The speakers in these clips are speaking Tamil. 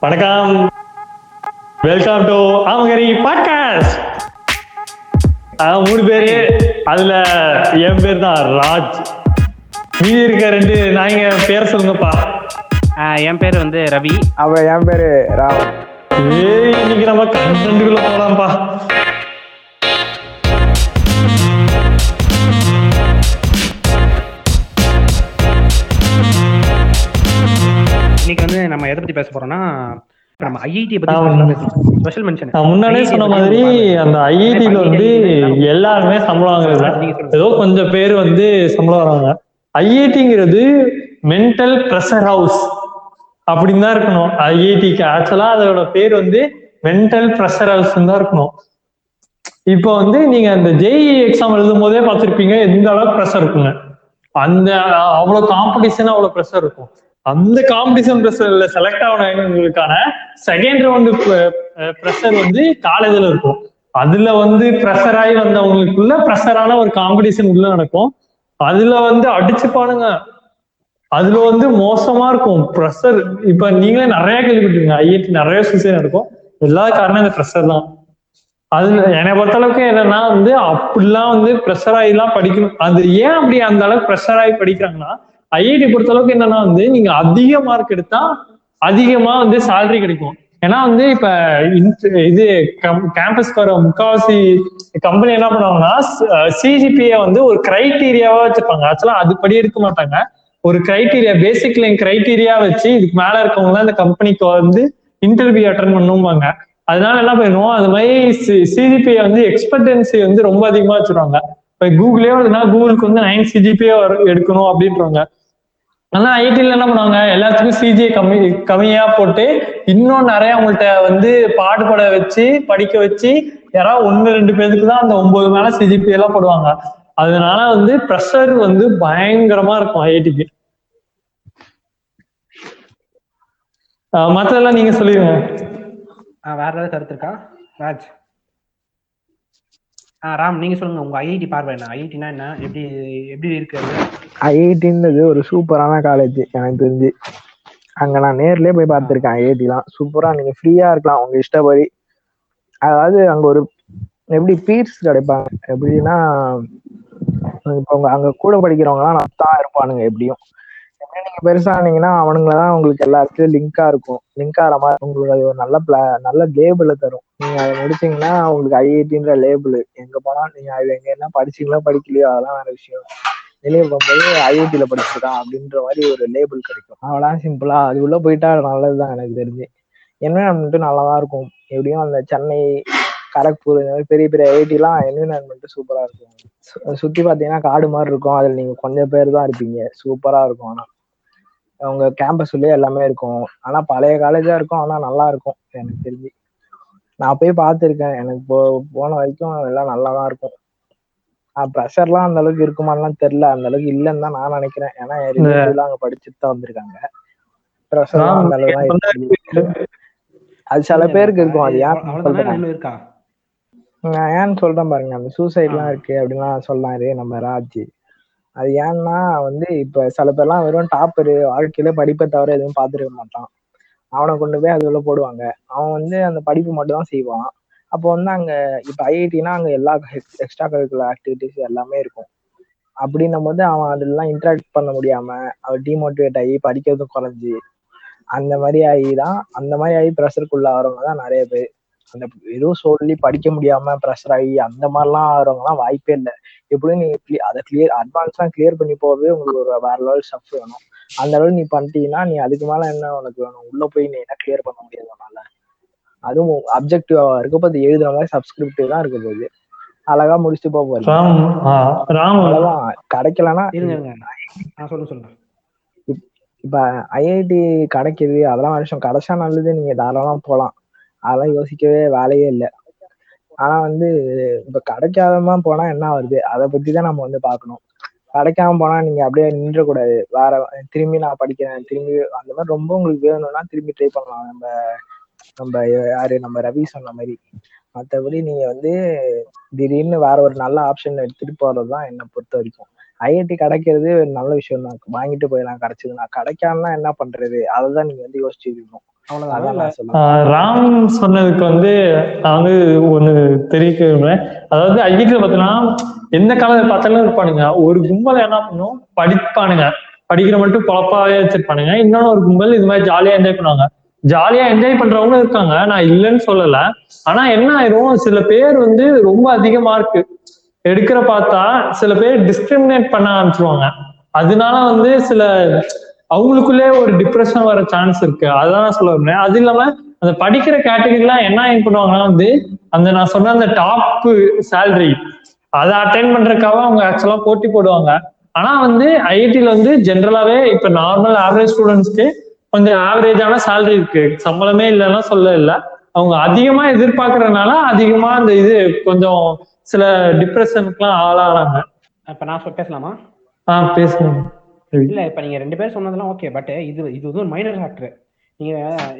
வணக்கம். வெல்கம் டு ஆமகரி பாட்காஸ்ட் மூணு பேரு. அதுல என் பேர் தான் ராஜ். மீதி இருக்க ரெண்டு நாய்ங்க பேர் சொல்லுங்கப்பா. ஆஹ் என் பேர் வந்து ரவி. அவ என் பேரு ராம் ஏய் இன்னைக்கு நம்ம கண்டென்ட்டுக்குள்ள போலாம்ப்பா. இன்னைக்கு வந்து நம்ம எதை பத்தி பேச போறோம்னா நம்ம ஐஐடி பத்தி. ஸ்பெஷல் மென்ஷன் முன்னாலே சொன்ன மாதிரி அந்த ஐஐடியில வந்து எல்லாருமே சம்பளம் வாங்குறது ஏதோ கொஞ்சம் பேர் வந்து சம்பளம் வராங்க. ஐஐடிங்கிறது மென்டல் ப்ரெஷர் ஹவுஸ் அப்படின்னு தான் இருக்கணும். ஐஐடிக்கு ஆக்சுவலா அதோட பேர் வந்து மென்டல் ப்ரெஷர் ஹவுஸ் தான் இருக்கணும். இப்போ வந்து நீங்க அந்த ஜேஇ எக்ஸாம் எழுதும் போதே பார்த்திருப்பீங்க எந்த அளவுக்கு ப்ரெஷர் இருக்குங்க அந்த அவ்வளவு காம்படிஷன் அவ்வளவு ப்ரெஷர் இருக்கும். அந்த காம்படிஷன் ப்ரெஷர்ல செலக்ட் ஆனவங்களுக்கான செகண்ட் ரவுண்டு ப்ரெஷர் வந்து காலேஜில் இருக்கும். அதுல வந்து ப்ரெஷர் ஆகி வந்தவங்களுக்குள்ள ப்ரெஷரான ஒரு காம்படிஷன் உள்ள நடக்கும். அதுல வந்து அடிச்சுப்பானுங்க அதுல வந்து மோசமா இருக்கும். ப்ரெஷர் இப்ப நீங்களே நிறைய கேள்விப்பட்டிருக்கீங்க. ஐஐடி நிறைய சூசைட் நடக்கும். எல்லா காரணம் இந்த ப்ரெஷர் தான். அதுல என்னை பொறுத்த அளவுக்கு என்னன்னா வந்து அப்படிலாம் வந்து ப்ரெஷர் ஆகிலாம் படிக்கணும். அது ஏன் அப்படி அந்த அளவுக்கு ப்ரெஷர் ஆகி படிக்கிறாங்கன்னா ஐஐடி பொறுத்த அளவுக்கு என்னன்னா வந்து நீங்க அதிக மார்க் எடுத்தா அதிகமா வந்து சேலரி கிடைக்கும். ஏன்னா வந்து இப்ப இது கேம்பஸ்க்கு வர முக்காவாசி கம்பெனி என்ன பண்ணுவாங்கன்னா சிஜிபிஏ வந்து ஒரு கிரைட்டீரியாவா வச்சிருப்பாங்க. ஆக்சுவலா அதுபடி எடுக்க மாட்டாங்க. ஒரு கிரைட்டீரியா பேசிக் லைன் கிரைட்டீரியா வச்சு இதுக்கு மேல இருக்கவங்க தான் இந்த கம்பெனிக்கு வந்து இன்டர்வியூ அட்டன் பண்ணுவாங்க அதனால என்ன பண்ணுவோம் அது மாதிரி சிஜிபிஏ வந்து எக்ஸ்பெக்டன்சி வந்து ரொம்ப அதிகமா வச்சிருவாங்க. இப்போ கூகுளே வருதுன்னா கூகுளுக்கு வந்து நைன் சிஜிபிஏ எடுக்கணும் அப்படின்றவங்க ஆனா ஐடில என்ன பண்ணுவாங்க? எல்லாத்துக்கும் சிஜிஐ கம்மி கம்மியா போட்டு இன்னும் நிறைய அவங்கள்ட்ட வந்து பாடுபட வச்சு படிக்க வச்சு யாராவது ஒன்னு ரெண்டு பேருக்கு தான் அந்த ஒன்பது மேல சிஜிபி எல்லாம் போடுவாங்க. அதனால வந்து ப்ரெஷர் வந்து பயங்கரமா இருக்கும் ஐஐடிக்கு மத்ததெல்லாம் நீங்க சொல்லிடுங்க வேற ஏதாவது கருத்து இருக்கா? ராஜ். ராம் நீங்க சொல்லுங்க. உங்க ஐஐடி பார்வை என்ன? ஐஐடினா என்ன? எப்படி எப்படி இருக்கு ஐஐடின்றது ஒரு சூப்பரான காலேஜ் எனக்கு தெரிஞ்சு. அங்க நான் நேர்லயே போய் பார்த்திருக்கேன் ஐஐடிலாம் சூப்பரா நீங்க ஃப்ரீயா இருக்கலாம் உங்க இஷ்டப்படி. அதாவது அங்க ஒரு எப்படி பீர்ஸ் கிடைப்பாங்க? எப்படின்னா இப்போ அங்க கூட படிக்கிறவங்கலாம் நான் தான் இருப்பானுங்க எப்படியும். நீங்க பெருசா ஆனீங்கன்னா அவனுங்கள தான் உங்களுக்கு எல்லாத்துலயும் லிங்கா இருக்கும். லிங்க் ஆகிற மாதிரி உங்களுக்கு அது ஒரு நல்ல பிளா நல்ல லேபிள தரும். நீங்க அதை முடிச்சீங்கன்னா உங்களுக்கு ஐஐடின்ற லேபிள் எங்க போனா நீங்க அது எங்க என்ன படிச்சீங்களோ படிக்கலையோ அதெல்லாம் வேற விஷயம். வெளியே போகும்போது ஐஐடியில படிச்சிருக்கான் அப்படின்ற மாதிரி ஒரு லேபிள் கிடைக்கும். அவ்வளோதான் சிம்பிளா அது உள்ள போயிட்டா நல்லதுதான் எனக்கு தெரிஞ்சு. என்விரான்மெண்ட்டும் நல்லா தான் இருக்கும். எப்படியும் அந்த சென்னை கரக்பூர் இந்த மாதிரி பெரிய பெரிய ஐஐடிலாம் என்விரான்மெண்ட் சூப்பரா இருக்கும். சு- சுத்தி பாத்தீங்கன்னா காடு மாதிரி இருக்கும். அதுல நீங்க கொஞ்சம் பேர் தான் இருப்பீங்க. சூப்பரா இருக்கும் ஆனா. உங்க கேம்பஸ் உள்ளே எல்லாமே இருக்கும். ஆனா பழைய காலேஜா இருக்கும். ஆனா நல்லா இருக்கும். எனக்கு தெரிஞ்சு. நான் போய் பார்த்துருக்கேன். எனக்கு போ போன வரைக்கும் எல்லாம் நல்லா தான் இருக்கும். ப்ரெஷர்லாம் அந்த அளவுக்கு இருக்குமான்லாம் தெரியல. அந்த அளவுக்கு இல்லைன்னு தான் நான் நினைக்கிறேன். ஏன்னா அங்க படிச்சுட்டு தான் வந்திருக்காங்க. ப்ரெஷர்லாம் அந்த அளவுக்கு. அது சில பேருக்கு இருக்கும். அது ஏன் நான் ஏன்னு சொல்றேன் பாருங்க. அந்த சூசைட்லாம் இருக்கு அப்படின்லாம் சொல்லாரு நம்ம ராஜ். அது ஏன்னா வந்து இப்ப சில பேர்லாம் வெறும் டாப்பரு வாழ்க்கையில படிப்பை தவிர எதுவும் பார்த்துருக்க மாட்டான். அவனை கொண்டு போய் அது போடுவாங்க. அவன் வந்து அந்த படிப்பு மட்டும் தான் செய்வான். அப்போ வந்து அங்க இப்ப ஐஐடினா அங்க எல்லா எக்ஸ்ட்ரா கரிக்குலர் ஆக்டிவிட்டிஸ் எல்லாமே இருக்கும். அப்படின்னும் போது அவன் அதெல்லாம் இன்டராக்ட் பண்ண முடியாம அவன் டிமோட்டிவேட் ஆகி படிக்கிறதும் குறைஞ்சி அந்த மாதிரி ஆகி தான் அந்த மாதிரி ஆகி ப்ரெஷருக்குள்ள ஆகிறவங்க தான் நிறைய பேர். அந்த வெறும் சொல்லி படிக்க முடியாம ப்ரெஷர் ஆகி அந்த மாதிரிலாம் ஆகிறவங்கலாம் வாய்ப்பே இல்லை. எப்படியும் நீ cle- அதை கிளியர் அட்வான்ஸ்லாம் கிளியர் பண்ணி போகவே உங்களுக்கு ஒரு வேற லெவல் ஸ்டஃப் வேணும். அந்த அளவு நீ பண்ணிட்டீங்கன்னா நீ அதுக்கு மேல என்ன உனக்கு வேணும்? உள்ள போய் நீ என்ன கிளியர் பண்ண முடியாது உன்னால? அதுவும் அப்ஜெக்டிவா இருக்க போது எழுதுற மாதிரி சப்ஸ்கிரிப்டிவ் தான் இருக்க போகுது. அழகா முடிச்சுட்டு போக அவ்வளவுதான். கிடைக்கலன்னா சொல்லுங்க சொல்லுங்க இப்ப ஐஐடி கிடைக்குது அதெல்லாம் ஒரு விஷயம். கிடைச்சா நல்லது நீங்க தாராளமா போகலாம் அதெல்லாம் யோசிக்கவே வேலையே இல்லை. ஆனா வந்து இப்ப கிடைக்காதமா போனா என்ன வருது அதை பத்தி தான் நம்ம வந்து பார்க்கணும். கிடைக்காம போனா நீங்க அப்படியே நின்றக்கூடாது வேற திரும்பி நான் படிக்கிறேன் திரும்பி அந்த மாதிரி ரொம்ப உங்களுக்கு வேணும்னா திரும்பி ட்ரை பண்ணலாம். நம்ம நம்ம யாரு நம்ம ரவி சொன்ன மாதிரி. மற்றபடி நீங்க வந்து திடீர்னு வேற ஒரு நல்ல ஆப்ஷன் எடுத்துட்டு போறதுதான் என்னை பொறுத்த வரைக்கும். ஐஐடி கிடைக்கிறது நல்ல விஷயம் தான் வாங்கிட்டு போயிடலாம் கிடைச்சதுன்னா. கிடைக்காமனா என்ன பண்றது? அதை தான் நீங்க வந்து யோசிச்சுருக்கணும் ராம் சொன்னதுக்கு வந்து நான் வந்து ஒண்ணு தெரிவிக்க விரும்புறேன். அதாவது ஐடில பாத்தீங்கன்னா எந்த காலத்துல பார்த்தாலும் இருப்பானுங்க. ஒரு கும்பல் என்ன பண்ணும்? படிப்பானுங்க. படிக்கிற மட்டும் பொழப்பாவே வச்சிருப்பானுங்க. இன்னொன்னு ஒரு கும்பல் இது மாதிரி ஜாலியா என்ஜாய் பண்ணுவாங்க. ஜாலியா என்ஜாய் பண்றவங்களும் இருக்காங்க. நான் இல்லைன்னு சொல்லல. ஆனா என்ன ஆயிரும்? சில பேர் வந்து ரொம்ப அதிக மார்க் எடுக்கிற பார்த்தா சில பேர் டிஸ்கிரிமினேட் பண்ண ஆரம்பிச்சிருவாங்க. அதனால வந்து சில அவங்களுக்குள்ளே ஒரு டிப்ரெஷன் வர சான்ஸ் இருக்கு. அதான் நான் சொல்ல விரும்புறேன் அது இல்லாம அந்த படிக்கிற கேட்டகரிலாம் என்ன பண்ணுவாங்கன்னா வந்து அந்த நான் சொன்ன அந்த டாப் சேலரி அதை அட்டைன் பண்றதுக்காக அவங்க ஆக்சுவலா போட்டி போடுவாங்க. ஆனா வந்து ஐஐடில வந்து ஜென்ரலாவே இப்ப நார்மல் ஆவரேஜ் ஸ்டூடெண்ட்ஸ்க்கு கொஞ்சம் ஆவரேஜான சேலரி இருக்கு. சம்பளமே இல்லைன்னா சொல்ல இல்ல அவங்க அதிகமா எதிர்பார்க்கறதுனால அதிகமா அந்த இது கொஞ்சம் சில டிப்ரெஷனுக்குலாம் ஆளாகிறாங்க இப்ப நான் பேசலாமா? ஆஹ் பேசுங்க. இல்ல இப்ப நீங்க ரெண்டு பேரும் சொன்னதெல்லாம் ஓகே பட் இது இது வந்து ஒரு மைனர் ஃபேக்டர் நீங்க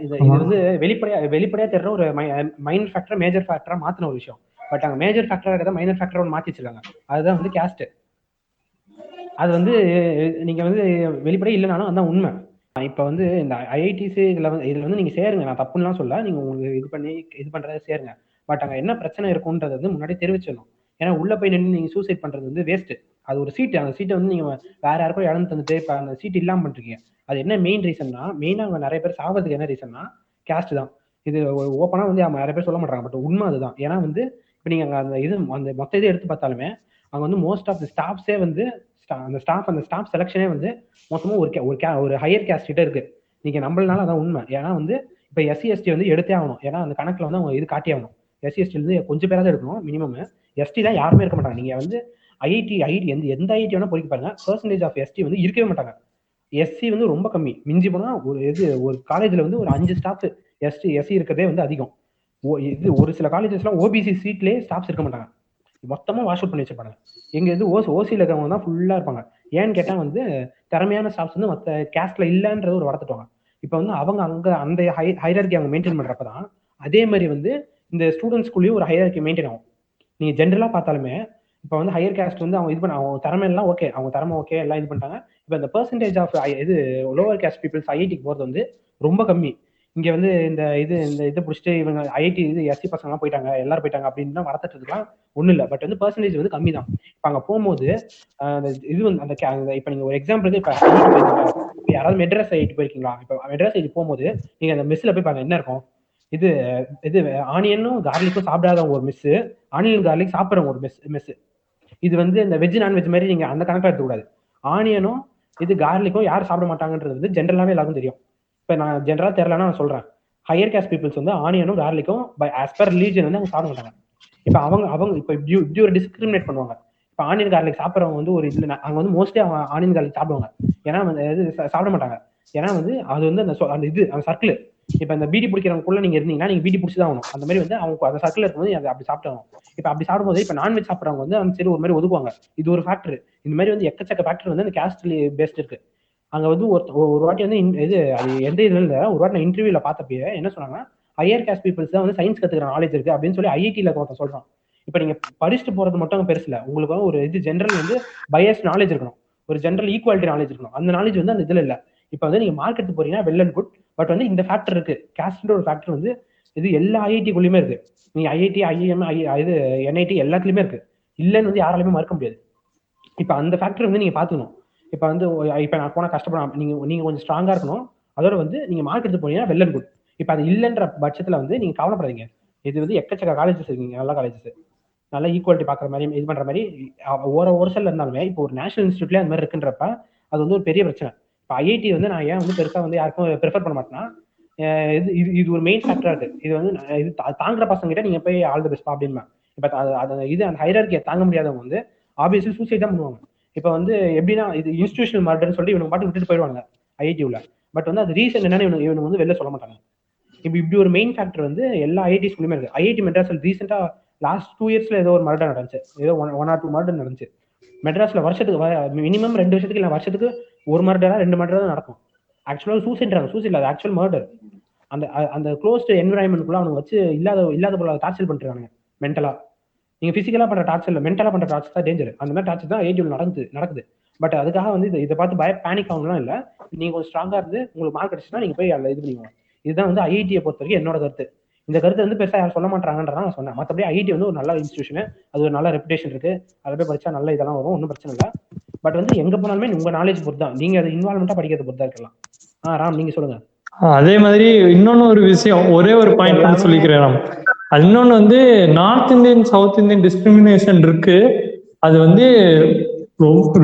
இது இது. வந்து வெளிப்படையா வெளிப்படையா தெரியற ஒரு மைனர் ஃபேக்டர் மேஜர் ஃபேக்டரா மாத்தின ஒரு விஷயம். பட் அங்க மேஜர் ஃபேக்டரா இருக்கிறத மைனர் ஃபேக்டர் ஒன்று மாத்தி வச்சிருக்காங்க. அதுதான் வந்து கேஸ்ட் அது வந்து நீங்க வந்து வெளிப்படையா இல்லைனாலும் அதான் உண்மை. இப்ப வந்து இந்த ஐஐடிஸ் இதுல வந்து இதுல வந்து நீங்க சேருங்க. நான் தப்புன்னுலாம் சொல்ல நீங்க உங்களுக்கு இது பண்ணி இது பண்றதை சேருங்க. பட் அங்க என்ன பிரச்சனை இருக்கும்ன்றது வந்து முன்னாடி தெரிவிச்சிடணும். ஏன்னா உள்ள போய் நின்று நீங்க சூசைட் பண்றது வந்து வேஸ்ட் அது ஒரு சீட்டு அந்த சீட்டை வந்து நீங்க வேற யாருக்கும் இழந்து தந்துட்டு இப்போ அந்த சீட் இல்லாமல் பண்றீங்க. அது என்ன மெயின் ரீசன்னா மெயினாக அவங்க நிறைய பேர் சாகிறதுக்கு என்ன ரீசன்னா கேஸ்ட் தான். இது ஓப்பனாக வந்து அவங்க நிறைய பேர் சொல்ல மாட்டாங்க பட் உண்மை அதுதான். ஏன்னா வந்து இப்போ நீங்கள் அங்கே அந்த இது அந்த மொத்த இது எடுத்து பார்த்தாலுமே அங்கே வந்து மோஸ்ட் ஆஃப் தி ஸ்டாஃப்ஸே வந்து அந்த ஸ்டாஃப் அந்த ஸ்டாஃப் செலெக்ஷனே வந்து மொத்தமாக ஒரு ஒரு கே ஒரு ஹையர் கேஸ்ட் கிட்ட இருக்கு. நீங்கள் நம்மளனால அதான் உண்மை. ஏன்னா வந்து இப்போ எஸ்சி எஸ்டி வந்து எடுத்தே ஆகணும். ஏன்னா அந்த கணக்கில் வந்து அவங்க இது காட்டி ஆகணும். எஸ்சி எஸ்டிலேருந்து கொஞ்சம் பேராக தான் எடுக்கணும் மினிமம் எஸ்டி தான் யாருமே இருக்க மாட்டாங்க. நீங்கள் வந்து ஐஐடி ஐடி எந்த எந்த ஐஐடி வேணால் பொறிக்க பாருங்க. பர்சன்டேஜ் ஆஃப் எஸ்டி வந்து இருக்கவே மாட்டாங்க. எஸ்சி வந்து ரொம்ப கம்மி. மிஞ்சி போனால் ஒரு இது ஒரு காலேஜில் வந்து ஒரு அஞ்சு ஸ்டாஃப் எஸ்டி எஸ்சி இருக்கிறதே வந்து அதிகம். ஓ- இது ஒரு சில காலேஜஸ்லாம் ஓபிசி சீட்லேயே ஸ்டாஃப்ஸ் இருக்க மாட்டாங்க. மொத்தமாக வாஷ் அவுட் பண்ணி வச்சிருப்பாங்க. எங்கள் இது ஓசி ஓசியில் இருக்கிறவங்க தான் ஃபுல்லாக இருப்பாங்க. ஏன்னு கேட்டால் வந்து திறமையான ஸ்டாஃப்ஸ் வந்து மற்ற கேஸ்டில் இல்லைன்றது ஒரு வளர்த்துட்டுவாங்க. இப்போ வந்து அவங்க அங்கே அந்த ஹை ஹைரார்கி அவங்க மெயின்டைன் பண்ணுறப்ப தான் அதே மாதிரி வந்து இந்த ஸ்டூடெண்ட்ஸ்குள்ளேயும் ஒரு ஹைரார்கி மெயின்டைன் ஆகும். நீங்கள் ஜென்ரலாக பார்த்தாலுமே இப்போ வந்து ஹையர் கேஸ்ட் வந்து அவங்க இது பண்ண அவங்க திறமை எல்லாம் ஓகே அவங்க திறமை ஓகே எல்லாம் இது பண்ணிட்டாங்க. இப்போ இந்த பெர்சன்டேஜ் ஆஃப் இது லோவர் கேஸ்ட் பீப்புள்ஸ் ஐஐடிக்கு போறது வந்து ரொம்ப கம்மி. இங்க வந்து இந்த இது இந்த இதை பிடிச்சிட்டு இவங்க ஐஐடி இது எஸ்சி பசங்கலாம் போயிட்டாங்க எல்லாரும் போயிட்டாங்க அப்படின்னு தான் வளர்த்துறதுக்குலாம் ஒன்றும் இல்லை. பட் வந்து பெர்சன்டேஜ் வந்து கம்மி தான். இப்போ அங்கே போகும்போது அந்த இது வந்து அந்த ca- அந்த இப்போ நீங்கள் ஒரு எக்ஸாம்பிளுக்கு இப்போ இப்ப யாராவது மெட்ராஸ் ஐஐடி போயிருக்கீங்களா? இப்போ மெட்ராஸ் ஐஐடி போகும்போது நீங்கள் அந்த மெஸ்ஸில் போய் பாருங்க என்ன இருக்கும்? இது இது ஆனியனும் கார்லிக்கும் சாப்பிடாதவங்க ஒரு மிஸ் ஆனியன் கார்லிக் சாப்பிட்றவங்க ஒரு மெஸ் மெஸ் இது வந்து இந்த வெஜ் நான்வெஜ் மாதிரி நீங்கள் அந்த கணக்கில் எடுத்துக்கூடாது. ஆனியனும் இது கார்லிக்கும் யார் சாப்பிட மாட்டாங்கன்றது வந்து ஜென்ரலாகவே எல்லாருக்கும் தெரியும். இப்போ நான் ஜென்ரலாக தெரிலனா நான் சொல்கிறேன் ஹையர் கேஸ்ட் பீப்புள்ஸ் வந்து ஆனியனும் கார்லிக்கும் பை ஆஸ் பர் ரிலீஜன் வந்து அவங்க சாப்பிட மாட்டாங்க. இப்போ அவங்க அவங்க இப்போ இப்படி இப்படி ஒரு டிஸ்கிரிமினேட் பண்ணுவாங்க. இப்போ ஆனியன் கார்லிக் சாப்பிட்றவங்க வந்து ஒரு இதில் அங்கே வந்து மோஸ்ட்லி அவங்க ஆனியன் கார்லிக் சாப்பிடுவாங்க. ஏன்னா வந்து இது சாப்பிட மாட்டாங்க. ஏன்னா வந்து அது வந்து அந்த அந்த இது அந்த சர்க்கிள் இப்போ அந்த பீடி பிடிக்கிறவங்களுக்குள்ள நீங்க இருந்தீங்கன்னா நீங்க பீடி பிடிச்சி தான் ஆகணும். அந்த மாதிரி வந்து அவங்க அந்த சர்க்கிள் இருக்கும்போது அதை அப்படி சாப்பிட்டாங்க. இப்போ அப்படி சாப்பிடும்போது இப்போ நான்வெஜ் சாப்பிட்றவங்க வந்து அந்த சரி ஒரு மாதிரி ஒதுக்குவாங்க. இது ஒரு ஃபேக்டர் இந்த மாதிரி வந்து எக்கச்சக்க ஃபேக்டர் வந்து அந்த கேஸ்ட் பேஸ்ட் இருக்கு. அங்க வந்து ஒரு ஒரு வாட்டி வந்து இது அது எந்த இதுல இல்ல ஒரு வாட்டி நான் இன்டர்வியூல பார்த்தப்பயே என்ன சொன்னாங்கன்னா ஹையர் கேஸ்ட் பீப்புள்ஸ் தான் வந்து சயின்ஸ் கத்துக்கிற நாலேஜ் இருக்கு அப்படின்னு சொல்லி ஐஐடியில் ஒருத்தன் சொல்றான். இப்போ நீங்க படிச்சுட்டு போறது மட்டும் அங்கே பெருசு உங்களுக்கு ஒரு இது ஜென்ரல் வந்து பயஸ் நாலேஜ் இருக்கணும். ஒரு ஜென்ரல் ஈக்குவாலிட்டி நாலேஜ் இருக்கணும். அந்த நாலேஜ் வந்து அந்த இதுல இல்ல. இப்போ வந்து நீங்க மார்க்கெட் போறீங்கன்னா வெல் அண்ட் குட் பட் வந்து இந்த ஃபேக்டர் இருக்கு. கேஸ்ட்ன்ற ஒரு ஃபேக்டர் வந்து இது எல்லா ஐஐடிக்குள்ளயுமே இருக்கு. நீ ஐஐடி ஐஎம் ஐ இது என்ஐடி எல்லாத்துலயுமே இருக்கு. இல்லைன்னு வந்து யாராலுமே மறுக்க முடியாது. இப்போ அந்த ஃபேக்டர் வந்து நீங்க பாத்துக்கணும். இப்போ வந்து இப்போ நான் போனா கஷ்டப்படாம நீங்க நீங்க கொஞ்சம் ஸ்ட்ராங்கா இருக்கணும். அதோட வந்து நீங்க மார்க் எடுத்து போனீங்கன்னா வெல் அண்ட் குட் இப்போ அது இல்லைன்ற பட்சத்துல வந்து நீங்க கவலைப்படாதீங்க. இது வந்து எக்கச்சக்க காலேஜஸ் இருக்குங்க நல்ல காலேஜஸ் நல்ல ஈக்குவாலிட்டி பார்க்குற மாதிரி இது பண்ற மாதிரி ஒரு ஒரு சில இருந்தாலுமே இப்போ ஒரு நேஷனல் இன்ஸ்டியூட்லேயே அந்த மாதிரி இருக்குன்றப்ப அது வந்து ஒரு பெரிய பிரச்சனை. இப்போ ஐஐடி வந்து நான் ஏன் வந்து பெருசாக வந்து யாருக்கும் ப்ரிஃபர் பண்ண மாட்டேன்னா இது இது இது ஒரு மெயின் ஃபேக்டராக இருக்குது இது வந்து நான் இது தா- தாங்குற பசங்க கிட்ட நீங்கள் போய் ஆல் த பெஸ்ட் அப்படின்னா இப்போ அது இது அந்த ஹைரார்கியை தாங்க முடியாதவங்க வந்து ஆப்வியஸ்லி சூசைட் தான் பண்ணுவாங்க. இப்போ வந்து எப்படின்னா இது இன்ஸ்டியூஷனல் மர்டர்னு சொல்லி இவனுக்கு பாட்டு விட்டுட்டு போயிடுவாங்க ஐஐடி உள்ள. பட் வந்து அது ரீசன் என்னன்னு இவனு இவனுக்கு வந்து வெளில சொல்ல மாட்டாங்க. இப்போ இப்படி ஒரு மெயின் ஃபேக்டர் வந்து எல்லா ஐஐடி ஸ்கூலுமே இருக்குது ஐஐடி மெட்ராஸில் ரீசெண்டாக லாஸ்ட் டூ இயர்ஸில் ஏதோ ஒரு மர்டர் நடந்துச்சு. ஏதோ one one or two murder நடந்துச்சு. மெட்ராஸில் வருஷத்துக்கு மினிமம் ரெண்டு வருஷத்துக்கு இல்லை வருஷத்துக்கு ஒரு மர்டரா ரெண்டு மர்டரா தான் நடக்கும். ஆக்சுவலாக சூசைட்றாங்க சூசைட் அது ஆக்சுவல் மர்டர் அந்த அந்த க்ளோஸ்டு என்விரான்மெண்ட்குள்ள அவங்க வச்சு இல்லாத இல்லாத பொருளை டார்ச்சர் பண்ணிருக்காங்க மென்டலா நீங்க பிசிக்கலா பண்ற டார்ச்சர் இல்லை மென்டலா பண்ற டார்ச்சர் தான் டேஞ்சர் அந்த மாதிரி டார்ச்சர் தான் ஏடியூல் நடக்குது நடக்குது. பட் அதுக்காக வந்து இதை இதை பார்த்து பய பேனிக் ஆகணும்லாம் இல்லை. நீங்க கொஞ்சம் ஸ்ட்ராங்கா இருந்து உங்களுக்கு மார்க் அடிச்சுன்னா நீங்க போய் அதில் இது பண்ணுவோம் இதுதான் வந்து ஐஐடியை பொறுத்த வரைக்கும் என்னோட கருத்து. இந்த கருத்து வந்து பெருசாக யாரும் சொல்ல மாட்டாங்கன்றதான் நான் சொன்னேன். மற்றபடி ஐஐடி வந்து ஒரு நல்ல இன்ஸ்டியூஷன் அது ஒரு நல்ல ரெப்புடேஷன் இருக்கு. அதில் போய் படிச்சா நல்ல இதெல்லாம் வரும் ஒன்றும் பிரச்சனை இல்லை. பட் வந்து எங்க போனாலுமே உங்க நாலேஜ் பொறுத்து தான் நீங்க அதை இன்வால்மெண்டா படிக்கிறது பொறுத்தா இருக்கலாம். ஆ ராம் நீங்க சொல்லுங்க. அதே மாதிரி இன்னொன்னு ஒரு விஷயம் ஒரே ஒரு பாயிண்ட் தான் சொல்லிக்கிறேன் அது இன்னொன்னு வந்து north Indian south Indian discrimination இருக்கு. அது வந்து